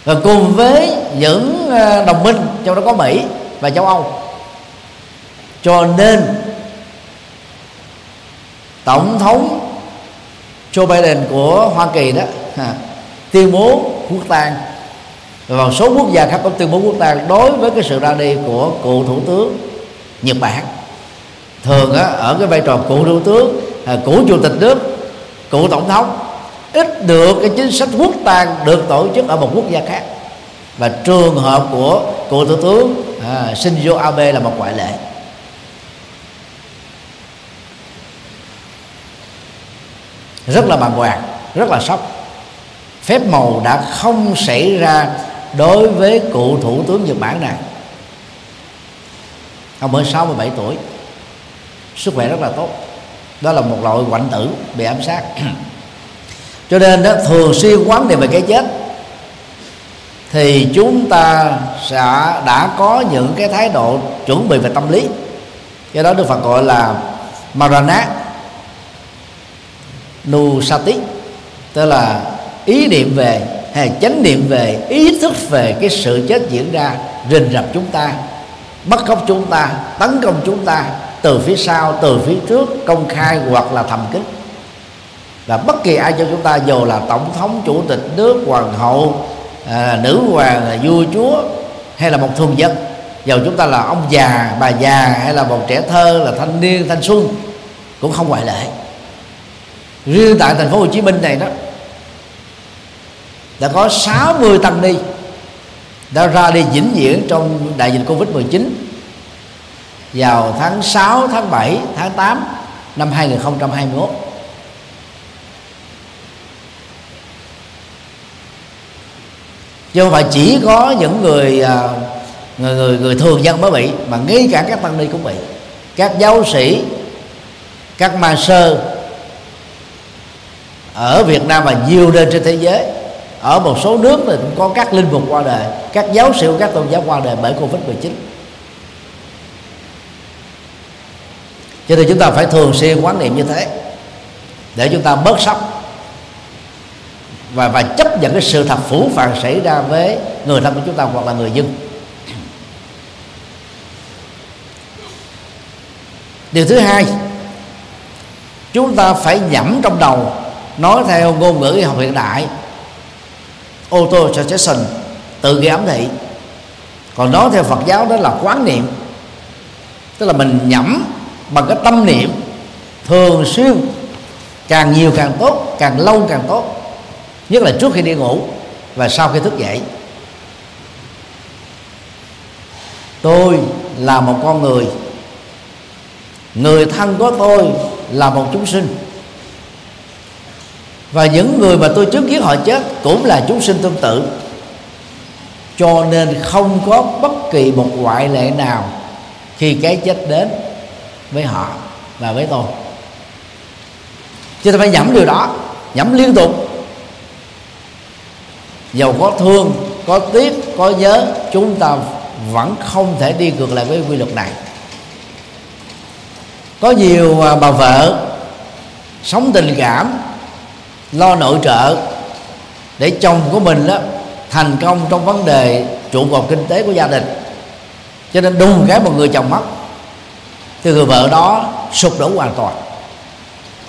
và cùng với những ờ, đồng minh trong đó có Mỹ và châu Âu. Cho nên tổng thống Joe Biden của Hoa Kỳ đó ha, tuyên bố quốc tang. Và một số quốc gia khác cũng tuyên bố quốc tang đối với cái sự ra đi của cựu thủ tướng Nhật Bản. Thường á, ở cái vai trò cựu thủ tướng à, cựu chủ tịch nước cựu tổng thống ít được cái chính sách quốc tang được tổ chức ở một quốc gia khác. Và trường hợp của cựu thủ tướng à, Shinzo Abe là một ngoại lệ. Rất là bàng hoàng rất là sốc. Phép màu đã không xảy ra đối với cựu thủ tướng Nhật Bản này ông mới 67 tuổi sức khỏe rất là tốt. Đó là một loại quạnh tử bị ám sát cho nên đó, thường xuyên quán niệm về cái chết, thì chúng ta sẽ đã có những cái thái độ chuẩn bị về tâm lý. Do đó được Phật gọi là Marana Nusati, tức là ý niệm về hay chánh niệm về, ý thức về cái sự chết diễn ra, rình rập chúng ta, bắt cóc chúng ta, tấn công chúng ta từ phía sau, từ phía trước, công khai hoặc là thầm kín là bất kỳ ai cho chúng ta dù là tổng thống chủ tịch nước hoàng hậu à, nữ hoàng à, vua chúa hay là một thường dân. Dầu chúng ta là ông già bà già hay là một trẻ thơ là thanh niên thanh xuân cũng không ngoại lệ. Riêng tại thành phố Hồ Chí Minh này đó đã có 60 tăng ni đã ra đi vĩnh viễn trong đại dịch Covid 19 vào tháng 6, tháng 7, tháng 8 năm 2021 chứ không phải chỉ có những người à, người người, người thường dân mới bị mà ngay cả các tăng ni cũng bị. Các giáo sĩ các ma sơ ở Việt Nam và nhiều nơi trên thế giới ở một số nước thì cũng có các linh mục qua đời các giáo sĩ của các tôn giáo qua đời bởi covid 19 cho nên chúng ta phải thường xuyên quán niệm như thế để chúng ta bớt sốc và và chấp nhận cái sự thật phủ phàng xảy ra với người thân của chúng ta hoặc là người dân. Điều thứ hai, chúng ta phải nhẩm trong đầu, nói theo ngôn ngữ y học hiện đại auto suggestion tự gây ám thị còn nói theo Phật giáo đó là quán niệm, tức là mình nhẩm bằng cái tâm niệm thường xuyên, càng nhiều càng tốt, càng lâu càng tốt nhất là trước khi đi ngủ và sau khi thức dậy. Tôi là một con người. Người thân của tôi là một chúng sinh. Và những người mà tôi chứng kiến họ chết cũng là chúng sinh tương tự. Cho nên không có bất kỳ một ngoại lệ nào khi cái chết đến với họ và với tôi. Chúng ta phải nhẩm điều đó, nhẩm liên tục dầu có thương, có tiếc, có nhớ chúng ta vẫn không thể đi ngược lại với quy luật này. Có nhiều à, bà vợ sống tình cảm, lo nội trợ để chồng của mình đó thành công trong vấn đề trụ cột kinh tế của gia đình. Cho nên đùng cái một người chồng mất, thì người vợ đó sụp đổ hoàn toàn.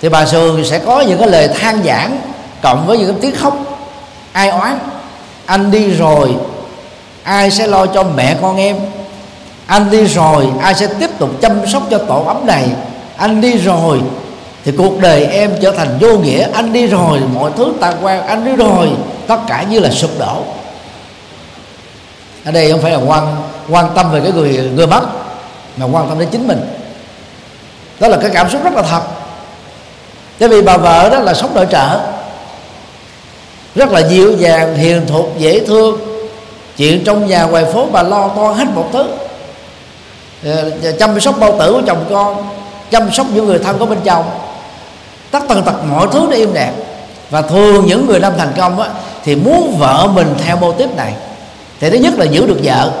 Thì bà sương sẽ có những cái lời than giảng cộng với những cái tiếng khóc, ai oán anh đi rồi, ai sẽ lo cho mẹ con em? Anh đi rồi, ai sẽ tiếp tục chăm sóc cho tổ ấm này? Anh đi rồi, thì cuộc đời em trở thành vô nghĩa. Anh đi rồi, mọi thứ tan quan anh đi rồi, tất cả như là sụp đổ. Ở đây không phải là quan quan tâm về cái người người mất, mà quan tâm đến chính mình. Đó là cái cảm xúc rất là thật. Bởi vì bà vợ đó là sống nội trợ rất là dịu dàng hiền thục dễ thương. Chuyện trong nhà ngoài phố bà lo toan hết một thứ. Ờ, chăm sóc bao tử của chồng con chăm sóc những người thân của bên chồng. Tất tần tật mọi thứ nó im đẹp và thường những người nam thành công á, thì muốn vợ mình theo mô tiếp này. Thì thứ nhất là giữ được vợ.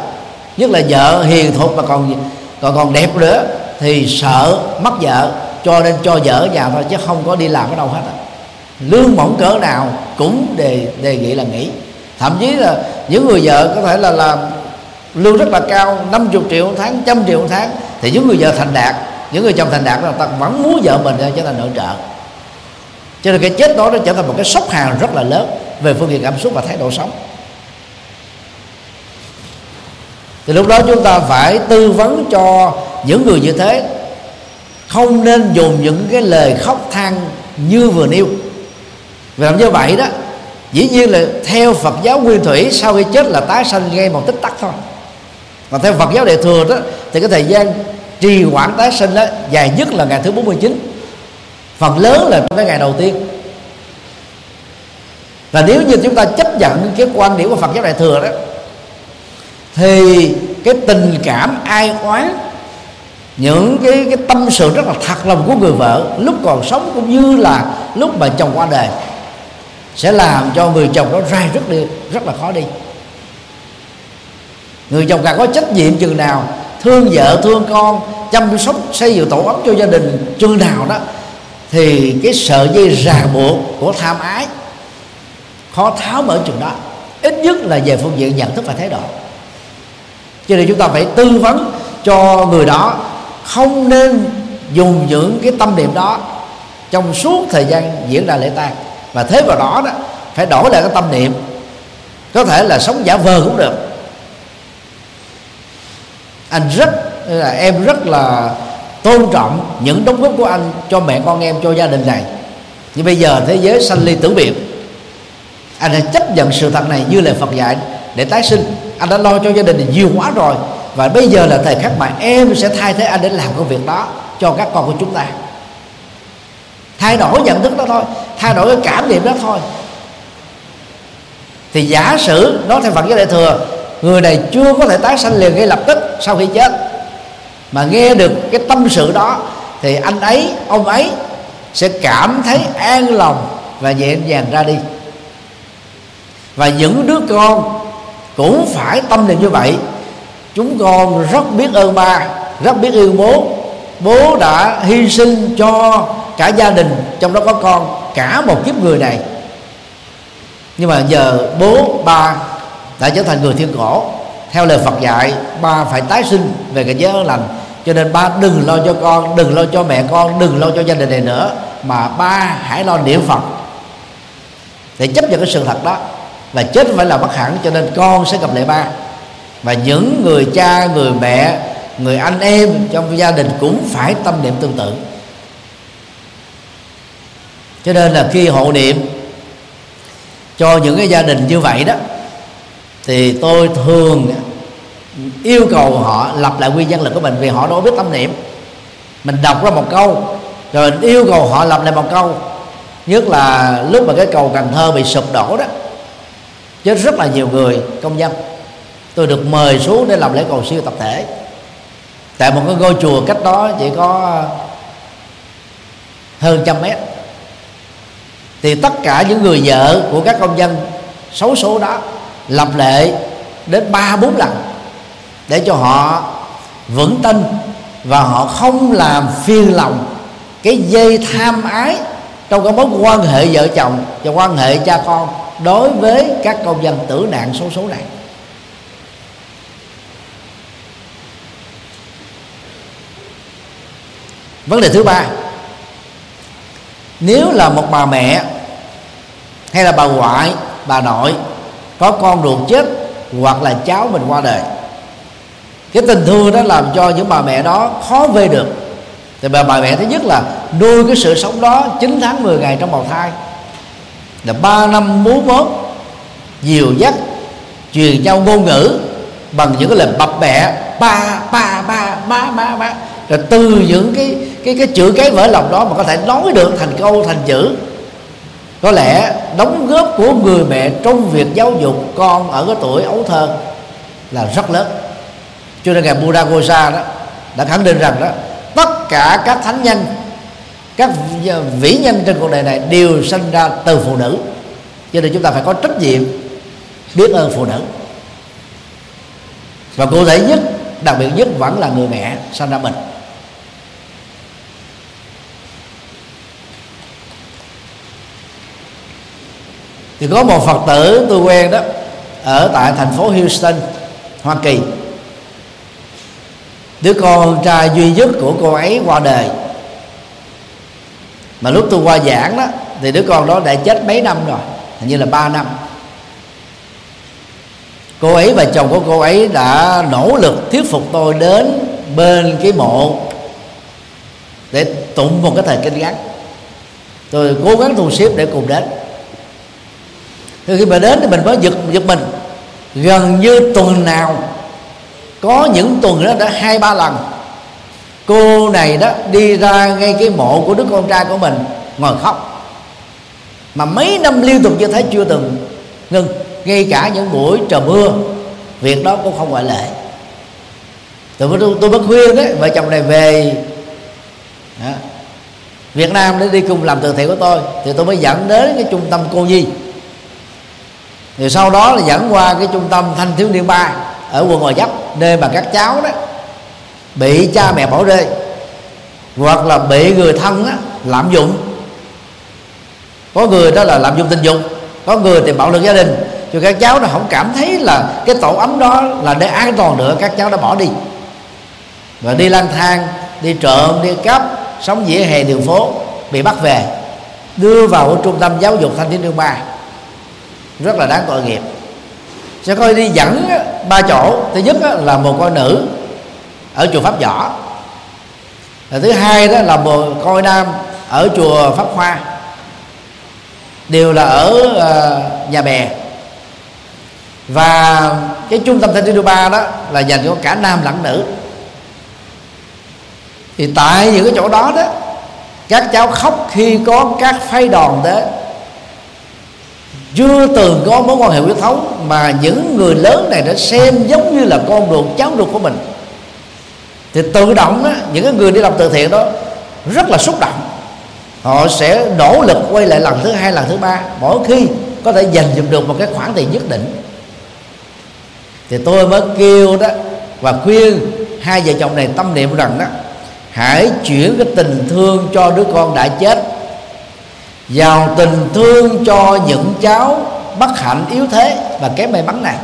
Nhất là vợ hiền thục mà còn còn còn đẹp nữa thì sợ mất vợ. Cho nên cho vợ ở nhà thôi chứ không có đi làm ở đâu hết á lương mỏng cỡ nào cũng đề đề nghị là nghỉ. Thậm chí là những người vợ có thể là làm lương rất là cao 50 triệu một tháng, trăm triệu một tháng, thì những người vợ thành đạt, những người chồng thành đạt là ta vẫn muốn vợ mình trở thành nội trợ. Cho nên cái chết đó nó trở thành một cái sốc hàng rất là lớn về phương diện cảm xúc và thái độ sống. Thì lúc đó chúng ta phải tư vấn cho những người như thế. Không nên dùng những cái lời khóc than như vừa nêu vì làm như vậy đó, dĩ nhiên là theo Phật giáo nguyên thủy, sau khi chết là tái sanh ngay một tích tắc thôi. Còn theo Phật giáo đại thừa đó, thì cái thời gian trì hoãn tái sinh đó, dài nhất là ngày thứ 49 phần lớn là trong cái ngày đầu tiên. Và nếu như chúng ta chấp nhận cái quan điểm của Phật giáo đại thừa đó, thì cái tình cảm ai oán, những cái cái tâm sự rất là thật lòng của người vợ, lúc còn sống cũng như là lúc mà chồng qua đời sẽ làm cho người chồng đó ra rất đi, rất là khó đi. Người chồng càng có trách nhiệm chừng nào, thương vợ, thương con, chăm sóc, xây dựng tổ ấm cho gia đình chừng nào đó, thì cái sợi dây ràng buộc của tham ái khó tháo mở chừng đó. Ít nhất là về phương diện nhận thức và thái độ. Cho nên chúng ta phải tư vấn cho người đó không nên dùng những cái tâm niệm đó trong suốt thời gian diễn ra lễ tang và thế vào đó đó, phải đổi lại cái tâm niệm. Có thể là sống giả vờ cũng được. Anh rất là em rất là tôn trọng những đóng góp của anh cho mẹ con em, cho gia đình này. Nhưng bây giờ thế giới sanh ly tử biệt. Anh đã chấp nhận sự thật này như lời Phật dạy để tái sinh. Anh đã lo cho gia đình nhiều quá rồi. Và bây giờ là thời khắc mà em sẽ thay thế anh để làm công việc đó cho các con của chúng ta thay đổi nhận thức đó thôi. Thay đổi cái cảm niệm đó thôi. Thì giả sử, nói theo phật giáo đại thừa, người này chưa có thể tái sanh liền ngay lập tức sau khi chết. Mà nghe được cái tâm sự đó, thì anh ấy, ông ấy sẽ cảm thấy an lòng và nhẹ nhàng ra đi. Và những đứa con cũng phải tâm niệm như vậy. Chúng con rất biết ơn ba, rất biết yêu bố. Bố đã hy sinh cho cả gia đình, trong đó có con, cả một kiếp người này. Nhưng mà giờ bố, ba đã trở thành người thiên cổ. Theo lời Phật dạy, ba phải tái sinh về cái giới lành. Cho nên ba đừng lo cho con, đừng lo cho mẹ con, đừng lo cho gia đình này nữa, mà ba hãy lo niệm Phật. Để chấp nhận cái sự thật đó, và chết phải là bất hẳn, cho nên con sẽ gặp lại ba. Và những người cha, người mẹ, người anh em trong gia đình cũng phải tâm niệm tương tự cho nên là khi hộ niệm cho những cái gia đình như vậy đó, thì tôi thường yêu cầu họ lập lại nguyên văn lực của mình vì họ đâu biết tâm niệm. Mình đọc ra một câu, rồi mình yêu cầu họ lập lại một câu. Nhất là lúc mà cái cầu Cần Thơ bị sụp đổ đó, chết rất là nhiều người công dân. Tôi được mời xuống để làm lễ cầu siêu tập thể. Tại một cái ngôi chùa cách đó chỉ có hơn trăm mét thì tất cả những người vợ của các công dân, xấu số đó, lập lệ đến ba, bốn lần để cho họ vững tin và họ không làm phiền lòng cái dây tham ái trong cái mối quan hệ vợ chồng và quan hệ cha con đối với các công dân tử nạn số số này. Vấn đề thứ ba nếu là một bà mẹ hay là bà ngoại bà nội có con ruột chết hoặc là cháu mình qua đời cái tình thương đó làm cho những bà mẹ đó khó về được. Thì bà, bà mẹ thứ nhất là nuôi cái sự sống đó 9 tháng 10 ngày trong bào thai. Là ba năm bú mốt dìu dắt truyền nhau ngôn ngữ bằng những cái lời bập bẹ ba ba ba ba ba ba rồi từ những cái cái cái chữ cái vỡ lòng đó mà có thể nói được thành câu thành chữ. Có lẽ đóng góp của người mẹ trong việc giáo dục con ở cái tuổi ấu thơ là rất lớn. Cho nên ngài Buddha Gosa đó đã khẳng định rằng đó, tất cả các thánh nhân, các vĩ nhân trên cuộc đời này đều sinh ra từ phụ nữ. Cho nên chúng ta phải có trách nhiệm biết ơn phụ nữ. Và cụ thể nhất, đặc biệt nhất vẫn là người mẹ sinh ra mình. Thì có một phật tử tôi quen đó, ở tại thành phố Houston, Hoa Kỳ. Đứa con trai duy nhất của cô ấy qua đời. Mà lúc tôi qua giảng đó, thì đứa con đó đã chết mấy năm rồi, hình như là 3 năm. Cô ấy và chồng của cô ấy đã nỗ lực thuyết phục tôi đến bên cái mộ để tụng một cái thời kinh ngắn. Tôi cố gắng thu xếp để cùng đến thì khi mà đến thì mình mới giật giật mình. Gần như tuần nào có những tuần đó đã hai ba lần cô này đó đi ra ngay cái mộ của đứa con trai của mình ngồi khóc. Mà mấy năm liên tục như thế chưa từng ngừng ngay cả những buổi trời mưa việc đó cũng không ngoại lệ. Tôi tôi, tôi mới khuyên đấy vợ chồng này về đó, Việt Nam để đi cùng làm từ thiện của tôi. Thì tôi mới dẫn đến cái trung tâm cô nhi thì sau đó là dẫn qua cái trung tâm thanh thiếu niên ba ở quận Gò Vấp nơi mà các cháu đó bị cha mẹ bỏ rơi hoặc là bị người thân á, lạm dụng. Có người đó là lạm dụng tình dục có người thì bạo lực gia đình. Cho các cháu nó không cảm thấy là cái tổ ấm đó là để an toàn nữa các cháu đã bỏ đi. Và đi lang thang đi trộm đi cắp sống dĩa hè đường phố bị bắt về. Đưa vào trung tâm giáo dục thanh thiếu niên ba rất là đáng tội nghiệp. Sẽ coi đi, dẫn ba chỗ. Thứ nhất là một con nữ ở chùa pháp võ. Thứ hai đó là một coi nam ở chùa pháp hoa. Đều là ở ờ, nhà bè. Và cái trung tâm thanh ba đó là dành cho cả nam lẫn nữ. Thì tại những cái chỗ đó đó, các cháu khóc khi có các phái đoàn tới chưa từng có mối quan hệ huyết thống mà những người lớn này đã xem giống như là con ruột cháu ruột của mình. Thì tự động đó, những cái người đi làm từ thiện đó rất là xúc động. Họ sẽ nỗ lực quay lại lần thứ hai lần thứ ba mỗi khi có thể dành dụm được một cái khoản tiền nhất định. Thì tôi mới kêu đó và khuyên hai vợ chồng này tâm niệm rằng đó hãy chuyển cái tình thương cho đứa con đã chết vào tình thương cho những cháu bất hạnh yếu thế và kém may mắn này.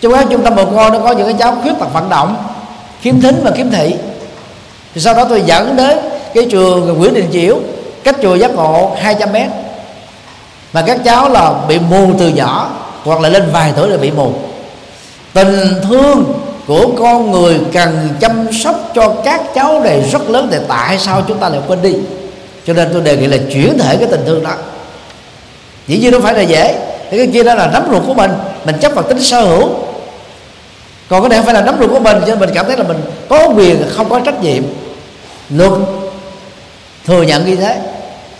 Trong các trung tâm bồ con nó có những cái cháu khuyết tật vận động, khiếm thính và khiếm thị. Thì sau đó tôi dẫn đến cái trường Nguyễn Đình Chiểu, cách chùa giác ngộ 200 mét. Mà các cháu là bị mù từ nhỏ, hoặc là lên vài tuổi là bị mù. Tình thương của con người cần chăm sóc cho các cháu này rất lớn để tại sao chúng ta lại quên đi cho nên tôi đề nghị là chuyển thể cái tình thương đó. Dĩ nhiên nó phải là dễ. Thì cái kia đó là nắm ruột của mình mình chấp vào tính sở hữu. Còn cái này không phải là nắm ruột của mình, cho nên mình cảm thấy là mình có quyền, không có trách nhiệm. Luật thừa nhận như thế.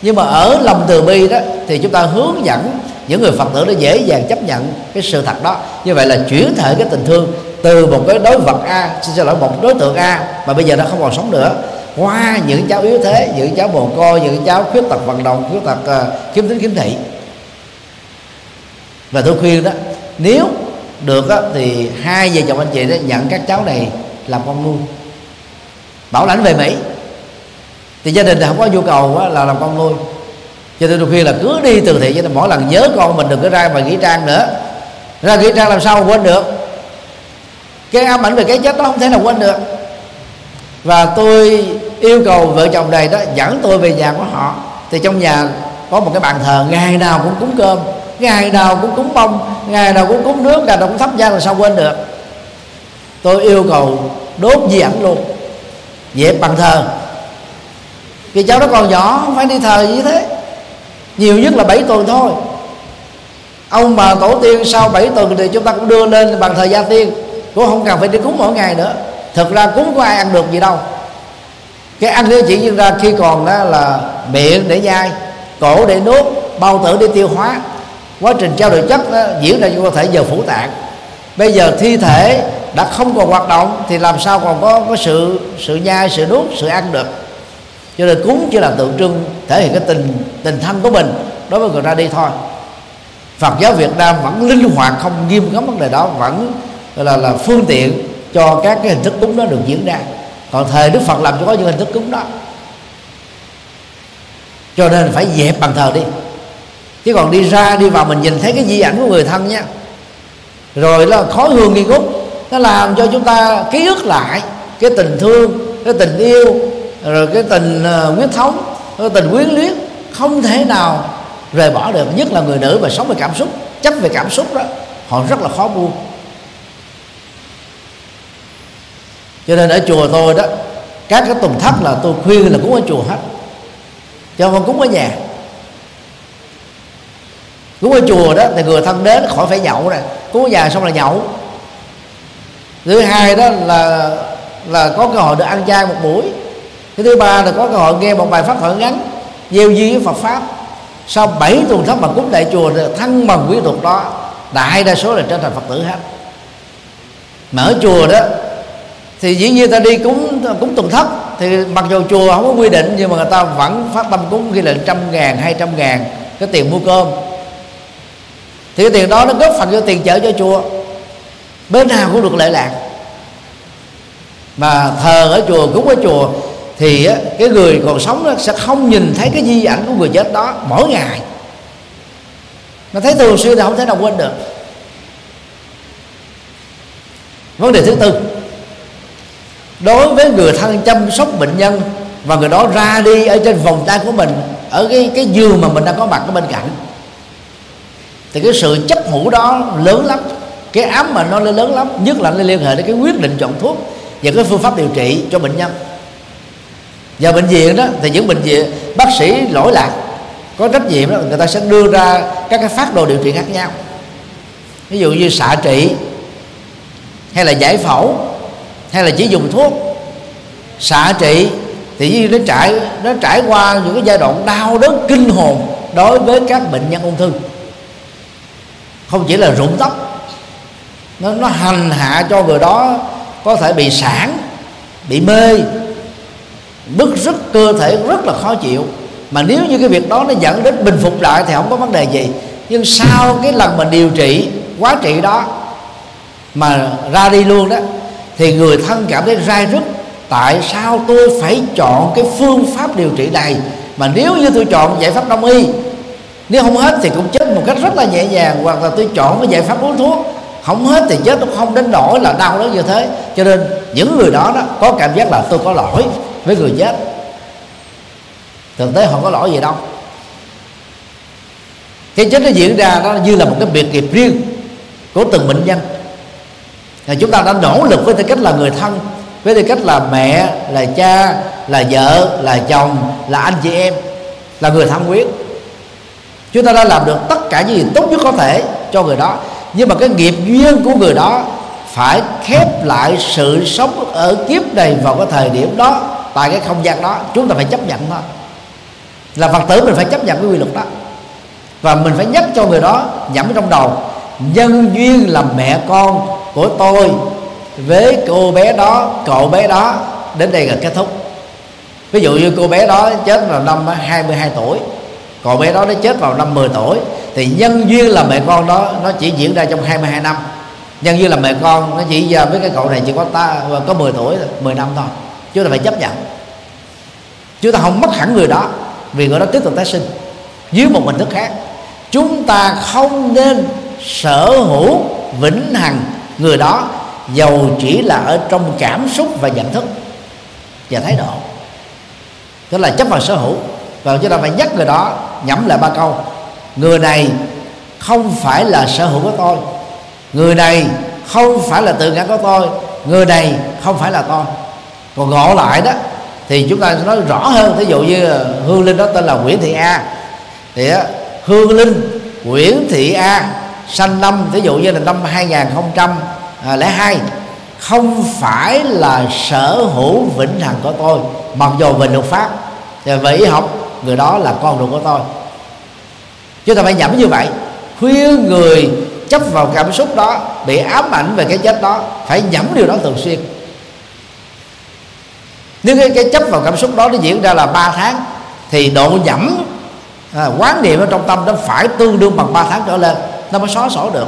Nhưng mà ở lòng từ bi đó, thì chúng ta hướng dẫn những người phật tử nó dễ dàng chấp nhận cái sự thật đó. Như vậy là chuyển thể cái tình thương từ một cái đối vật a xin lỗi, một đối tượng a, mà bây giờ nó không còn sống nữa qua những cháu yếu thế những cháu mồ côi những cháu khuyết tật vận động khuyết tật uh, khiếm tính khiếm thị. Và tôi khuyên đó nếu được đó, thì hai vợ chồng anh chị đó nhận các cháu này làm con nuôi. Bảo lãnh về mỹ. Thì gia đình thì không có nhu cầu đó, là làm con nuôi. Cho nên tôi khuyên là cứ đi từ thiện cho nên mỗi lần nhớ con mình đừng có ra mà nghĩ trang nữa. Ra nghĩ trang làm sao quên được? Cái ám ảnh về cái chết nó không thể nào quên được và tôi yêu cầu vợ chồng này đó dẫn tôi về nhà của họ. Thì trong nhà có một cái bàn thờ, ngày nào cũng cúng cơm, ngày nào cũng cúng bông, ngày nào cũng cúng nước, ngày nào cũng thắp nhang là sao quên được. Tôi yêu cầu đốt di ảnh luôn, dẹp bàn thờ. Vì cháu nó còn nhỏ, không phải đi thờ như thế. Nhiều nhất là 7 tuần thôi. Ông bà tổ tiên sau 7 tuần thì chúng ta cũng đưa lên bàn thờ gia tiên. Cũng không cần phải đi cúng mỗi ngày nữa thực ra cúng có ai ăn được gì đâu. Cái ăn nó chỉ diễn ra khi còn đó là miệng để nhai cổ để nuốt bao tử để tiêu hóa. Quá trình trao đổi chất đó, diễn ra trong cơ thể giờ phủ tạng. Bây giờ thi thể đã không còn hoạt động thì làm sao còn có có sự sự nhai sự nuốt sự ăn được? Cho nên cúng chỉ là tượng trưng thể hiện cái tình tình thân của mình. Đối với người ra đi thôi. Phật giáo Việt Nam vẫn linh hoạt không nghiêm cấm vấn đề đó vẫn là là phương tiện cho các cái hình thức cúng đó được diễn ra. Còn thời Đức Phật làm cho có những hình thức cúng đó. Cho nên phải dẹp bàn thờ đi. Chứ còn đi ra, đi vào mình nhìn thấy cái di ảnh của người thân nha. Rồi là khói hương nghi ngút, nó làm cho chúng ta ký ức lại cái tình thương, cái tình yêu, rồi cái tình ờ, huyết thống, cái tình quyến luyến không thể nào rời bỏ được. Nhất là người nữ mà sống về cảm xúc, chấp về cảm xúc đó, họ rất là khó buông. Cho nên ở chùa tôi đó, các cái tùng thất là tôi khuyên là cúng ở chùa hết. Cho không cúng ở nhà. Cúng ở chùa đó, thì người thân đến khỏi phải nhậu này cúng ở nhà xong là nhậu. Thứ hai đó là là có cơ hội được ăn chay một buổi. Cái thứ ba là có cơ hội nghe một bài pháp thoại ngắn gieo duy với Phật pháp. Sau 7 tuần thất mà cúng đại chùa thăng bằng quý tục đó, đại đa số là trở thành Phật tử hết. Mà ở chùa đó thì dĩ nhiên ta đi cúng cúng tuần thất. Thì mặc dù chùa không có quy định, nhưng mà người ta vẫn phát tâm cúng ghi là trăm ngàn, hai trăm ngàn cái tiền mua cơm. Thì cái tiền đó nó góp phần cho tiền chở cho chùa. Bên nào cũng được lệ lạc. Mà thờ ở chùa, cúng ở chùa, thì cái người còn sống đó sẽ không nhìn thấy cái di ảnh của người chết đó mỗi ngày. Nó thấy thường xuyên là không thể nào quên được. Vấn đề thứ tư đối với người thân chăm sóc bệnh nhân và người đó ra đi ở trên vòng tay của mình, ở cái cái giường mà mình đang có mặt ở bên cạnh, thì cái sự chấp hữu đó lớn lắm. Cái ám mà nó lên lớn lắm, nhất là nó liên hệ đến cái quyết định chọn thuốc và cái phương pháp điều trị cho bệnh nhân. Và bệnh viện đó, thì những bệnh viện, bác sĩ lỗi lạc, có trách nhiệm đó, người ta sẽ đưa ra các cái phát đồ điều trị khác nhau. Ví dụ như xạ trị hay là giải phẫu hay là chỉ dùng thuốc xạ trị, thì nó trải nó trải qua những cái giai đoạn đau đớn kinh hồn đối với các bệnh nhân ung thư. Không chỉ là rụng tóc, nó nó hành hạ cho người đó có thể bị sản bị mê bức rứt cơ thể rất là khó chịu. Mà nếu như cái việc đó nó dẫn đến bình phục lại thì không có vấn đề gì. Nhưng sau cái lần mà điều trị, quá trị đó, mà ra đi luôn đó thì người thân cảm thấy rai rứt, tại sao tôi phải chọn cái phương pháp điều trị này? Mà nếu như tôi chọn giải pháp đông y, nếu không hết thì cũng chết một cách rất là nhẹ nhàng, hoặc là tôi chọn cái giải pháp uống thuốc, không hết thì chết nó không đến nỗi là đau đớn như thế. Cho nên những người đó đó có cảm giác là tôi có lỗi với người chết. Thực tế họ có lỗi gì đâu. Cái chết nó diễn ra nó như là một cái biệt nghiệp riêng của từng bệnh nhân thì chúng ta đã nỗ lực với tư cách là người thân, với tư cách là mẹ, là cha, là vợ, là chồng, là anh chị em, là người thân quyết chúng ta đã làm được tất cả những gì tốt nhất có thể cho người đó. Nhưng mà cái nghiệp duyên của người đó phải khép lại sự sống ở kiếp này vào cái thời điểm đó, tại cái không gian đó. Chúng ta phải chấp nhận thôi. Là phật tử mình phải chấp nhận cái quy luật đó. Và mình phải nhắc cho người đó nhẩm trong đầu, nhân duyên là mẹ con của tôi với cô bé đó, cậu bé đó đến đây là kết thúc. Ví dụ như cô bé đó chết vào năm 22 tuổi, cậu bé đó nó chết vào năm 10 tuổi, thì nhân duyên là mẹ con đó, nó chỉ diễn ra trong 22 năm. Nhân duyên là mẹ con, nó chỉ với cái cậu này chỉ có ta, có 10 tuổi 10 năm thôi chúng ta phải chấp nhận. Chúng ta không mất hẳn người đó, vì người đó tiếp tục tái sinh, dưới một hình thức khác. Chúng ta không nên sở hữu vĩnh hằng người đó dầu chỉ là ở trong cảm xúc và nhận thức và thái độ. Đó là chấp vào sở hữu. Và chúng ta phải nhắc người đó, nhẩm lại ba câu. Người này không phải là sở hữu của tôi. Người này không phải là tự ngã của tôi. Người này không phải là tôi còn ngộ lại đó, thì chúng ta nói rõ hơn. Ví dụ như hương linh đó tên là nguyễn thị a. Thì hương linh, Nguyễn Thị A sanh năm ví dụ như là năm 2002 à, không phải là sở hữu vĩnh hằng của tôi mặc dù về luật pháp thì về y học người đó là con ruột của tôi. Chúng ta phải nhẩm như vậy. Khuyên người chấp vào cảm xúc đó bị ám ảnh về cái chết đó phải nhẩm điều đó thường xuyên. Nếu cái, cái chấp vào cảm xúc đó nó diễn ra là 3 tháng thì độ nhẩm à, quán niệm ở trong tâm nó phải tương đương bằng 3 tháng trở lên nó mới xóa sổ được.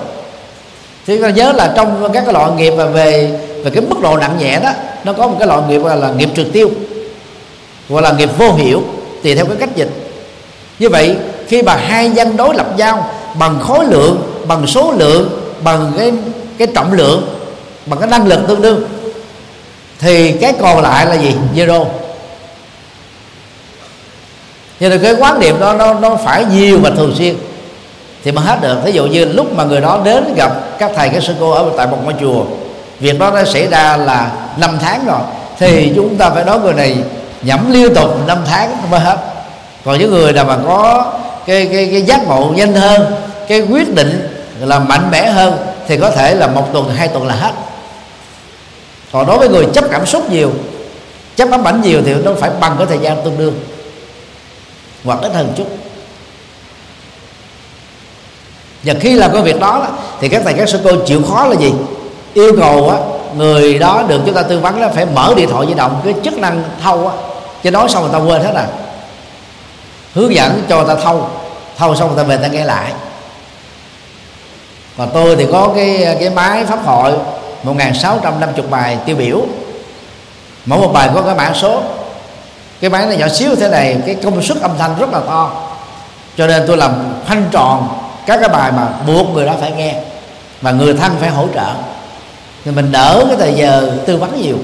Thì ta nhớ là trong các cái loại nghiệp và về về cái mức độ nặng nhẹ đó, nó có một cái loại nghiệp gọi là nghiệp trượt tiêu, gọi là nghiệp vô hiệu, tùy theo cái cách dịch. Như vậy, khi mà hai nhân đối lập nhau bằng khối lượng, bằng số lượng, bằng cái cái trọng lượng, bằng cái năng lực tương đương, thì cái còn lại là gì? Zero. Cho nên cái quán niệm đó, nó nó phải nhiều và thường xuyên thì mới hết được. Ví dụ như lúc mà người đó đến gặp các thầy, các sư cô ở tại một ngôi chùa, việc đó đã xảy ra là năm tháng rồi. Thì chúng ta phải nói người này nhẩm liên tục năm tháng mới hết. Còn những người nào mà có cái cái cái giác ngộ nhanh hơn, cái quyết định là mạnh mẽ hơn, thì có thể là một tuần, hai tuần là hết. Còn đối với người chấp cảm xúc nhiều, chấp ám ảnh nhiều thì nó phải bằng cái thời gian tương đương, hoặc ít hơn chút và khi làm cái việc đó thì các thầy các sư cô chịu khó là gì? Yêu cầu á, người đó được chúng ta tư vấn là phải mở điện thoại di động, cái chức năng thâu á. Chứ nói xong người ta quên hết à. Hướng dẫn cho người ta thâu thâu xong người ta về ta nghe lại. Còn tôi thì có cái cái máy pháp hội 1650 bài tiêu biểu. Mỗi một bài có cái mã số. Cái máy này nhỏ xíu thế này, cái công suất âm thanh rất là to. Cho nên tôi làm khoanh tròn các cái bài mà buộc người đó phải nghe và người thân phải hỗ trợ. Thì mình đỡ cái thời giờ tư vấn nhiều.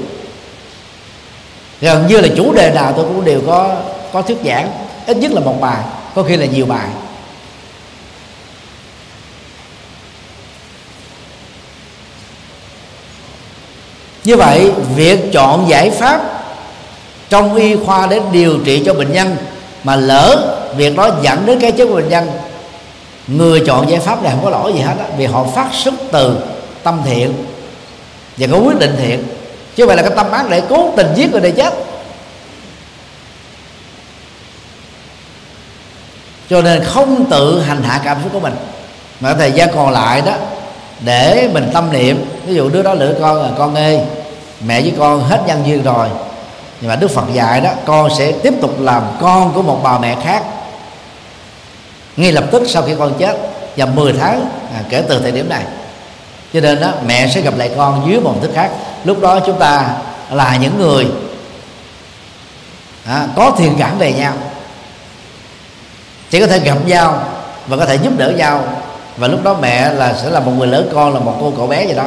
Gần như là chủ đề nào tôi cũng đều có có thuyết giảng. Ít nhất là một bài, có khi là nhiều bài. Như vậy, việc chọn giải pháp trong y khoa để điều trị cho bệnh nhân mà lỡ việc đó dẫn đến cái chết của bệnh nhân người chọn giải pháp này không có lỗi gì hết á, vì họ phát xuất từ tâm thiện và có quyết định thiện. Chứ không phải là cái tâm ác để cố tình giết người để chết. Cho nên không tự hành hạ cảm xúc của mình. Mà thời gian còn lại đó, để mình tâm niệm, ví dụ đứa đó lựa con là con ơi mẹ với con hết nhân duyên rồi. Nhưng mà đức phật dạy đó, con sẽ tiếp tục làm con của một bà mẹ khác ngay lập tức sau khi con chết và 10 tháng à, kể từ thời điểm này. Cho nên đó mẹ sẽ gặp lại con dưới một thức khác. Lúc đó chúng ta là những người à, có thiện cảm về nhau. Chỉ có thể gặp nhau và có thể giúp đỡ nhau. Và lúc đó mẹ là sẽ là một người lớn con là một cô cậu bé gì đó.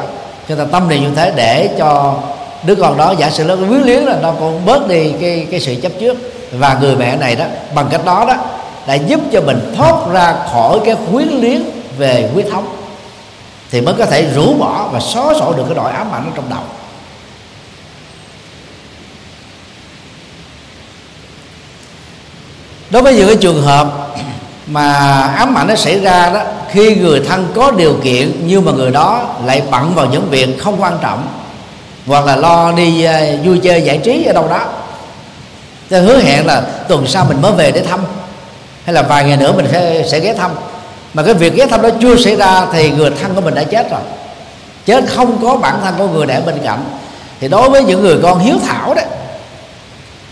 Cho ta tâm niệm như thế để cho đứa con đó giả sử nó quyến liếng là nó cũng bớt đi cái cái sự chấp trước. Và người mẹ này đó bằng cách đó đó đã giúp cho mình thoát ra khỏi cái khuyến liếng về huyết thống thì mới có thể rũ bỏ và xóa sổ được cái nỗi ám ảnh ở trong đầu. Đối với những cái trường hợp mà ám ảnh nó xảy ra đó khi người thân có điều kiện nhưng mà người đó lại bận vào những việc không quan trọng hoặc là lo đi uh, vui chơi giải trí ở đâu đó thì hứa hẹn là tuần sau mình mới về để thăm hay là vài ngày nữa mình sẽ, sẽ ghé thăm. Mà cái việc ghé thăm đó chưa xảy ra thì người thân của mình đã chết rồi. Chết không có bản thân của người để bên cạnh. Thì đối với những người con hiếu thảo đó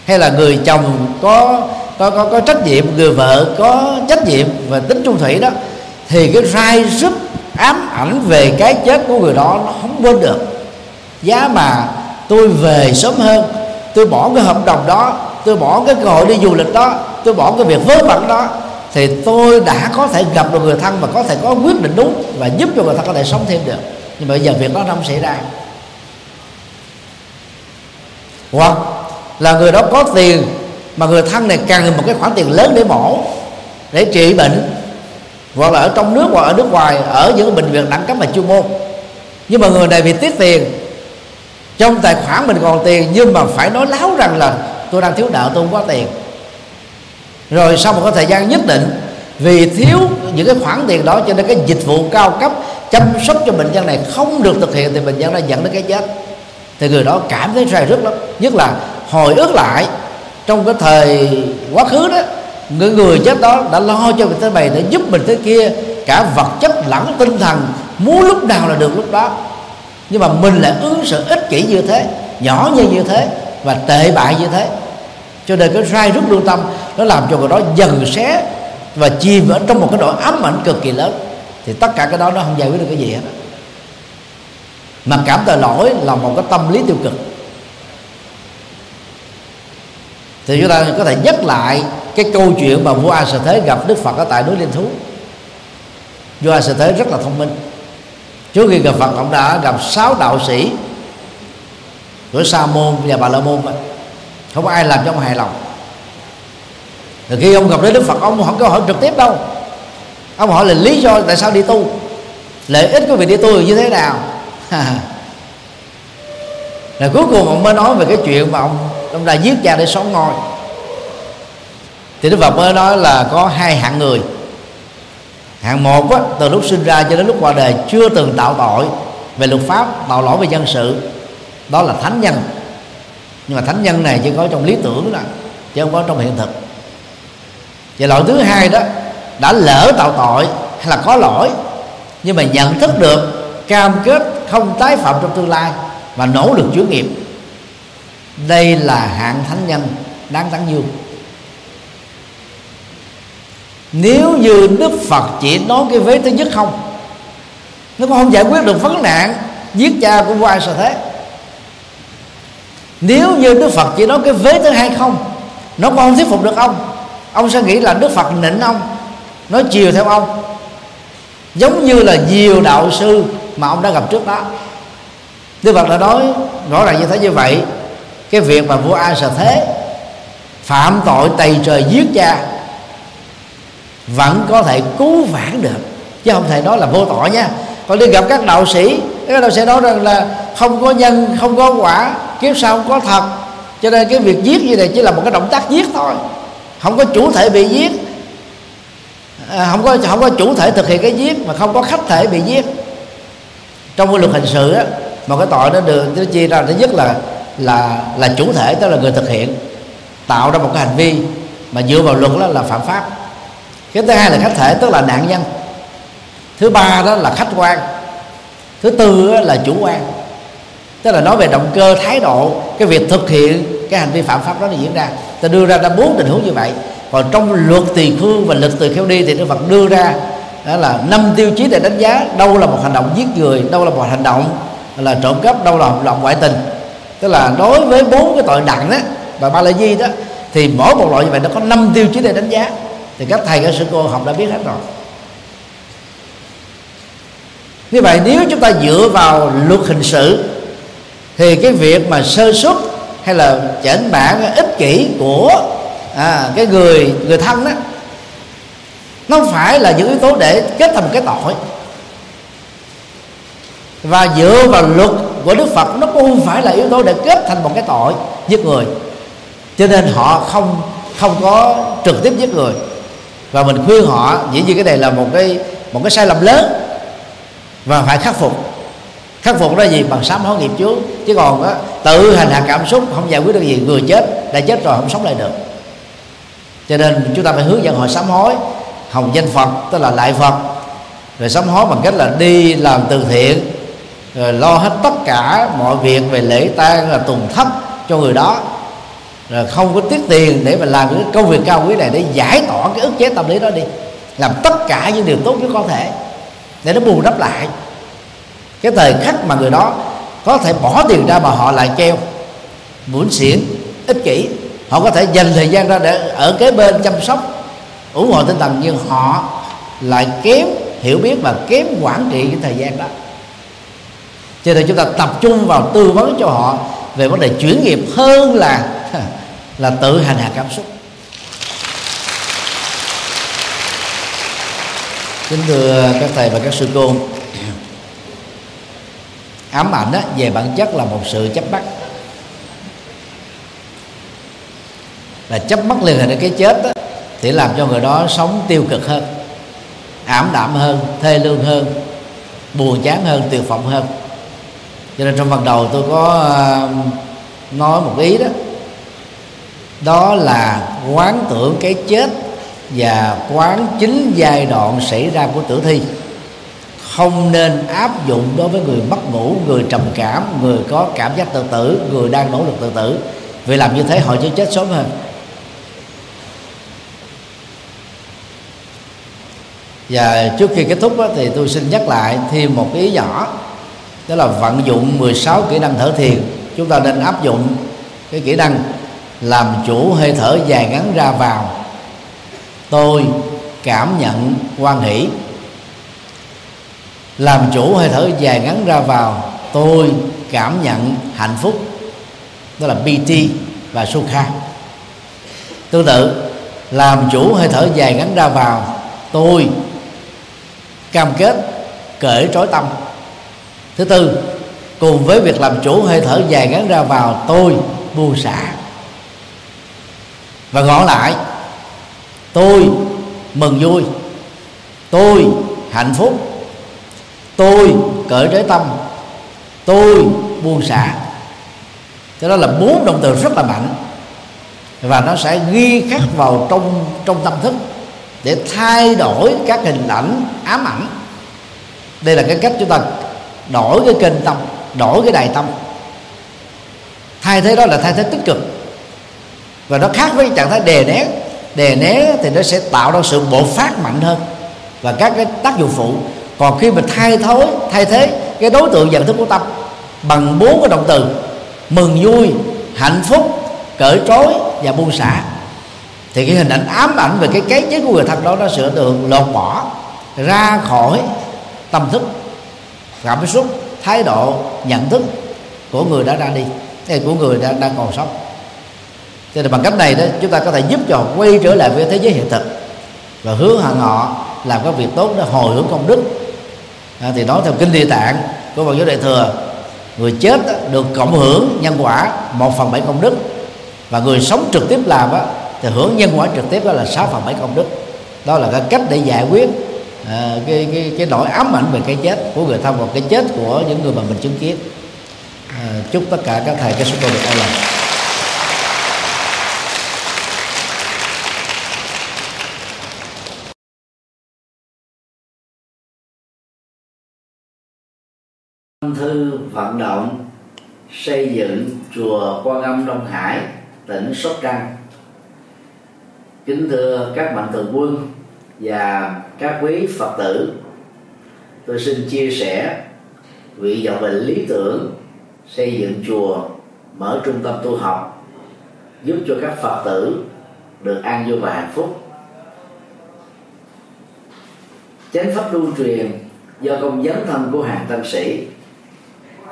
hay là người chồng có có có, có trách nhiệm người vợ có trách nhiệm và tính trung thủy đó thì cái rai rứt ám ảnh về cái chết của người đó nó không quên được. Giá mà tôi về sớm hơn tôi bỏ cái hợp đồng đó tôi bỏ cái cơ hội đi du lịch đó tôi bỏ cái việc vớ vẩn đó, thì tôi đã có thể gặp được người thân và có thể có quyết định đúng và giúp cho người thân có thể sống thêm được. Nhưng mà bây giờ việc đó không xảy ra. Hoặc là người đó có tiền, mà người thân này cần một cái khoản tiền lớn để mổ để trị bệnh. Hoặc là ở trong nước hoặc ở nước ngoài, ở những bệnh viện đẳng cấp và chuyên môn. Nhưng mà người này bị tiết tiền, trong tài khoản mình còn tiền, nhưng mà phải nói láo rằng là tôi đang thiếu nợ, tôi không có tiền rồi sau một cái thời gian nhất định, vì thiếu những cái khoản tiền đó cho nên cái dịch vụ cao cấp chăm sóc cho bệnh nhân này không được thực hiện thì bệnh nhân đã dẫn đến cái chết. Thì người đó cảm thấy sai rất lắm. Nhất là hồi ức lại, trong cái thời quá khứ đó, người người chết đó đã lo cho người thế này để giúp mình thế kia, cả vật chất lẫn tinh thần, muốn lúc nào là được lúc đó. Nhưng mà mình lại ứng xử ích kỷ như thế, nhỏ như như thế và tệ bại như thế cho nên cái sai rút lương tâm, nó làm cho người đó dần xé và chìm ở trong một cái nỗi ám ảnh cực kỳ lớn. Thì tất cả cái đó nó không giải quyết được cái gì hết. Mà cảm tội lỗi là một cái tâm lý tiêu cực. Thì chúng ta có thể nhắc lại cái câu chuyện mà vua A sa Thế gặp Đức Phật ở tại núi Liên Thú. Vua A sa Thế rất là thông minh. Trước khi gặp Phật, ông đã gặp sáu đạo sĩ của Sa môn và Bà La môn không có ai làm cho ông hài lòng. Rồi khi ông gặp đến Đức Phật ông không có hỏi trực tiếp đâu. Ông hỏi là lý do tại sao đi tu? Lợi ích của việc đi tu như thế nào? [LAUGHS] Rồi cuối cùng ông mới nói về cái chuyện mà ông ông đã giết cha để sống ngôi. Thì Đức Phật mới nói là có hai hạng người. Hạng một á, từ lúc sinh ra cho đến lúc qua đời chưa từng tạo tội về luật pháp tạo lỗi về dân sự. Đó là thánh nhân nhưng mà thánh nhân này chỉ có trong lý tưởng là, chứ không có trong hiện thực. Và loại thứ hai đó đã lỡ tạo tội hay là có lỗi nhưng mà nhận thức được cam kết không tái phạm trong tương lai và nỗ lực chuyển nghiệp. Đây là hạng thánh nhân đáng tán dương. Nếu như đức phật chỉ nói cái vế thứ nhất không nó cũng không giải quyết được vấn nạn giết cha của vua ai thế nếu như đức phật chỉ nói cái vế thứ hai không, nó còn không thuyết phục được ông. Ông sẽ nghĩ là đức phật nịnh ông, nói chiều theo ông. Giống như là nhiều đạo sư mà ông đã gặp trước đó. Đức phật đã nói rõ ràng như thế như vậy, cái việc mà vua a sợ thế phạm tội tày trời giết cha vẫn có thể cứu vãn được, chứ không thể nói là vô tội nha. Còn đi gặp các đạo sĩ, các đạo sĩ nói rằng là không có nhân, không có quả kiếp sau không có thật? Cho nên cái việc giết như này chỉ là một cái động tác giết thôi. Không có chủ thể bị giết. À, không có không có chủ thể thực hiện cái giết mà không có khách thể bị giết. Trong cái luật hình sự á một cái tội nó được nó chia ra thứ nhất là là là chủ thể tức là người thực hiện tạo ra một cái hành vi mà dựa vào luật đó là phạm pháp. Cái thứ hai là khách thể tức là nạn nhân. Thứ ba đó là khách quan. Thứ tư là chủ quan tức là nói về động cơ, thái độ, cái việc thực hiện cái hành vi phạm pháp đó nó diễn ra. Ta đưa ra ra bốn tình huống như vậy. Còn trong luật tỳ khương và luật tỳ kheo đi thì đức phật đưa ra, đó là năm tiêu chí để đánh giá đâu là một hành động giết người, đâu là một hành động là trộm cắp, đâu là hành động ngoại tình. Tức là đối với bốn cái tội nặng đó và ba la di đó, thì mỗi một loại như vậy nó có năm tiêu chí để đánh giá. Thì các thầy, các sư cô, học đã biết hết rồi. Như vậy, nếu chúng ta dựa vào luật hình sự thì cái việc mà sơ xuất hay là chảnh bản ích kỷ của à, cái người người thân đó nó không phải là những yếu tố để kết thành một cái tội. Và dựa vào luật của Đức Phật nó cũng không phải là yếu tố để kết thành một cái tội giết người. Cho nên họ không không có trực tiếp giết người. Và mình khuyên họ dĩ nhiên cái này là một cái một cái sai lầm lớn. Và phải khắc phục. Khắc phục đó gì? Bằng sám hối nghiệp chúa chứ còn á, tự hành hạ cảm xúc không giải quyết được gì vừa chết đã chết rồi không sống lại được. Cho nên chúng ta phải hướng dẫn họ sám hối hồng danh phật tức là lại phật rồi sám hối bằng cách là đi làm từ thiện rồi lo hết tất cả mọi việc về lễ tang là tùng thấp cho người đó. Rồi không có tiết tiền để mà làm cái công việc cao quý này để giải tỏa cái ức chế tâm lý đó đi. Làm tất cả những điều tốt nhất có thể để nó bù đắp lại. Cái thời khắc mà người đó có thể bỏ tiền ra mà họ lại keo muốn xỉn ích kỷ, họ có thể dành thời gian ra để ở kế bên chăm sóc, ủng hộ tinh thần nhưng họ lại kém hiểu biết và kém quản trị cái thời gian đó. Cho nên chúng ta tập trung vào tư vấn cho họ về vấn đề chuyển nghiệp hơn là [LAUGHS] là tự hành hạ cảm xúc. Kính thưa các thầy và các sư cô ám ảnh đó, về bản chất là một sự chấp bắt là chấp mắt liên hệ đến cái chết đó, thì làm cho người đó sống tiêu cực hơn ảm đạm hơn thê lương hơn buồn chán hơn tuyệt vọng hơn. Cho nên trong phần đầu tôi có um, nói một ý đó. Đó là quán tưởng cái chết và quán chính giai đoạn xảy ra của tử thi không nên áp dụng đối với người mất ngủ người trầm cảm người có cảm giác tự tử người đang nỗ lực tự tử. Vì làm như thế họ sẽ chết sớm hơn. Và trước khi kết thúc đó, thì tôi xin nhắc lại thêm một ý nhỏ đó là vận dụng 16 kỹ năng thở thiền. Chúng ta nên áp dụng cái kỹ năng làm chủ hơi thở dài ngắn ra vào. Tôi cảm nhận quan hỷ làm chủ hơi thở dài ngắn ra vào, tôi cảm nhận hạnh phúc. Đó là bt và sukha. Tương tự, làm chủ hơi thở dài ngắn ra vào, tôi cam kết cởi trói tâm. Thứ tư, cùng với việc làm chủ hơi thở dài ngắn ra vào, tôi buông xả. Và ngõ lại, tôi mừng vui, tôi hạnh phúc tôi cởi trái tâm, tôi buông xả. Cho đó là bốn động từ rất là mạnh. Và nó sẽ ghi khắc vào trong trong tâm thức để thay đổi các hình ảnh ám ảnh. Đây là cái cách chúng ta đổi cái kênh tâm, đổi cái đài tâm. Thay thế đó là thay thế tích cực. Và nó khác với trạng thái đè nén. Đè nén thì nó sẽ tạo ra sự bộc phát mạnh hơn. Và các cái tác dụng phụ còn khi mình thay thối, thay thế, cái đối tượng nhận thức của tâm bằng bốn cái động từ mừng, vui, hạnh phúc, cởi trói và buông xả. Thì cái hình ảnh ám ảnh về cái cái chết của người thân đó, nó sẽ được lột bỏ ra khỏi tâm thức, cảm xúc, thái độ, nhận thức của người đã ra đi, hay của người đã đang còn sống. Cho nên bằng cách này đó, chúng ta có thể giúp cho họ quay trở lại với thế giới hiện thực và hướng hẳn họ làm các việc tốt để hồi hướng công đức à, thì nói theo kinh địa tạng của Phật giáo đại thừa người chết được cộng hưởng nhân quả một phần bảy công đức và người sống trực tiếp làm á, thì hưởng nhân quả trực tiếp đó là sáu phần bảy công đức. Đó là cái cách để giải quyết à, cái, cái cái nỗi ám ảnh về cái chết của người thân và cái chết của những người mà mình chứng kiến. À, chúc tất cả các thầy các sư cô được an lành. Thư vận động xây dựng chùa Quan Âm Đông Hải, tỉnh Sóc Trăng. Kính thưa các mạnh thường quân và các quý Phật tử, tôi xin chia sẻ vị vọng về lý tưởng xây dựng chùa, mở trung tâm tu học giúp cho các Phật tử được an vui và hạnh phúc. Chánh pháp lưu truyền do công dấn thân của hàng tăng sĩ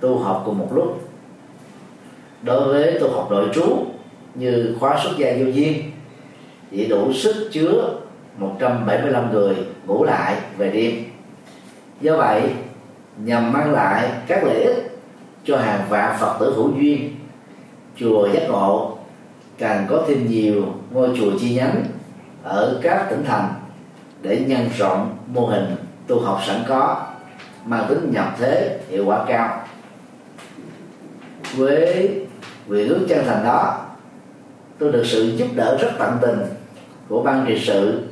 tu học cùng một lúc. Đối với tu học nội trú như khóa xuất gia vô duyên, chỉ đủ sức chứa 175 người ngủ lại về đêm. Do vậy, nhằm mang lại các lợi ích cho hàng vạn phật tử hữu duyên, chùa giác ngộ càng có thêm nhiều ngôi chùa chi nhánh ở các tỉnh thành để nhân rộng mô hình tu học sẵn có, mang tính nhập thế hiệu quả cao với vị hướng chân thành đó, tôi được sự giúp đỡ rất tận tình của ban trị sự,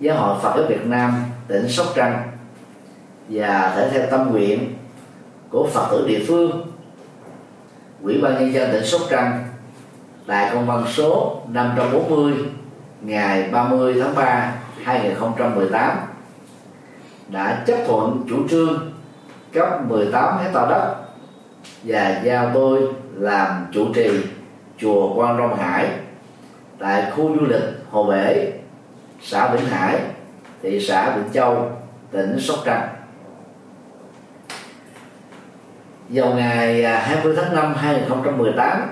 giáo hội Phật giáo Việt Nam, tỉnh Sóc Trăng và thể theo tâm nguyện của Phật tử địa phương, Ủy ban nhân dân tỉnh Sóc Trăng đại công văn số 540 ngày 30 tháng 3 2018 đã chấp thuận chủ trương cấp 18 hecta đất và giao tôi làm chủ trì chùa Quan Long Hải tại khu du lịch Hồ Bể, xã Vĩnh Hải, thị xã Vĩnh Châu, tỉnh Sóc Trăng. Vào ngày à, 20 tháng 5 2018,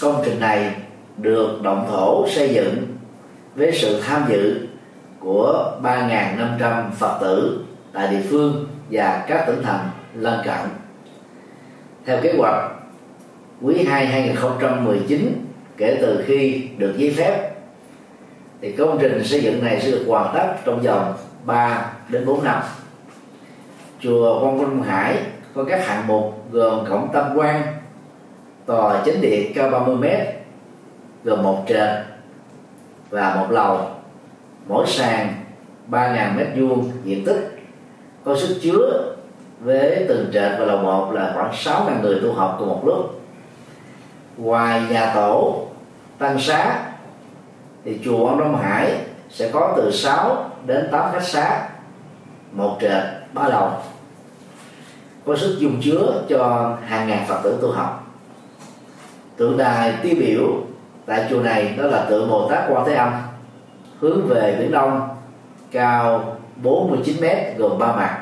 công trình này được động thổ xây dựng với sự tham dự của 3.500 Phật tử tại địa phương và các tỉnh thành lân cận. Theo kế hoạch, quý 2 2019 kể từ khi được giấy phép thì công trình xây dựng này sẽ được hoàn tất trong vòng 3 đến 4 năm. Chùa Quang Quân Hải có các hạng mục gồm cổng tam quan, tòa chính điện cao 30 m gồm một trệt và một lầu mỗi sàn 3.000 mét vuông diện tích có sức chứa với từng trệt và lầu một là khoảng 6.000 người tu học cùng một lúc. Ngoài nhà tổ, tăng xá, thì chùa ông Đông Hải sẽ có từ 6 đến 8 khách xá, một trệt, ba lầu. Có sức dung chứa cho hàng ngàn phật tử tu học. Tượng đài tiêu biểu tại chùa này đó là tượng Bồ Tát Quan Thế Âm, hướng về biển đông, cao 49 mét gồm ba mặt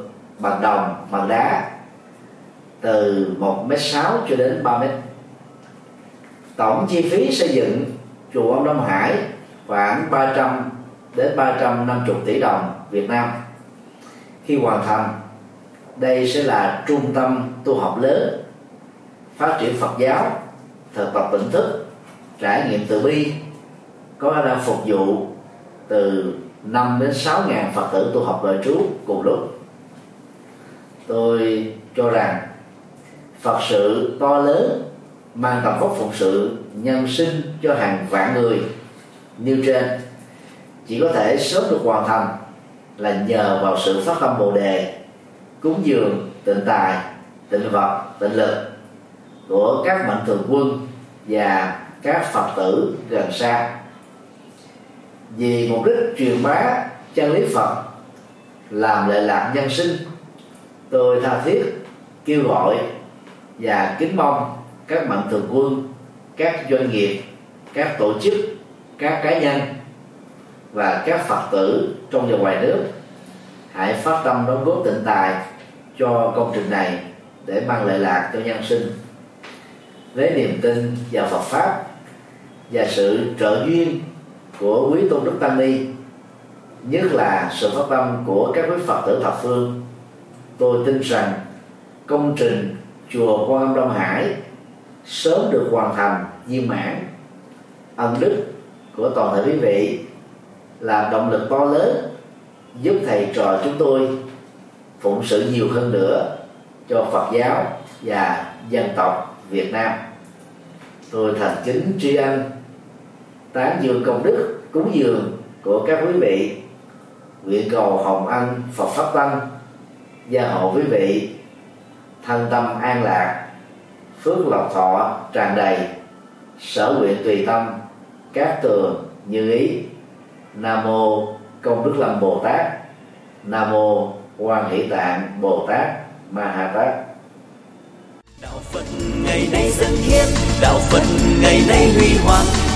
bằng đồng, bằng đá, từ 1 m sáu cho đến 3 m tổng chi phí xây dựng chùa ông Đông Hải khoảng 300 đến 350 tỷ đồng Việt Nam. Khi hoàn thành, đây sẽ là trung tâm tu học lớn, phát triển Phật giáo, thực tập tỉnh thức, trải nghiệm từ bi, có khả năng phục vụ từ 5 đến 6 ngàn Phật tử tu học đời trú cùng lúc tôi cho rằng Phật sự to lớn mang tầm vóc phụng sự nhân sinh cho hàng vạn người. Như trên, chỉ có thể sớm được hoàn thành là nhờ vào sự phát tâm bồ đề, cúng dường tịnh tài, tịnh vật, tịnh lực của các mạnh thường quân và các phật tử gần xa. Vì mục đích truyền bá chân lý phật, làm lệ lạc nhân sinh tôi tha thiết, kêu gọi và kính mong các mạnh thường quân, các doanh nghiệp, các tổ chức, các cá nhân và các phật tử trong và ngoài nước hãy phát tâm đóng góp tịnh tài cho công trình này để mang lợi lạc cho nhân sinh. Với niềm tin vào Phật pháp và sự trợ duyên của quý tôn đức tăng ni, nhất là sự phát tâm của các quý phật tử thập phương tôi tin rằng công trình chùa quan âm đông hải sớm được hoàn thành viên mãn. Ân đức của toàn thể quý vị là động lực to lớn giúp thầy trò chúng tôi phụng sự nhiều hơn nữa cho Phật giáo và dân tộc Việt Nam. Tôi thành kính tri ân tán dương công đức, cúng dường của các quý vị. Nguyện cầu hồng ân Phật pháp tăng gia hộ quý vị, thân tâm an lạc, phước lộc thọ tràn đầy, sở nguyện tùy tâm, các tường như ý. Nam mô công đức lâm bồ tát. Nam mô quan hỷ tạng bồ tát ma ha tát. Đạo phật ngày nay dân hiến, đạo phật ngày nay huy hoàng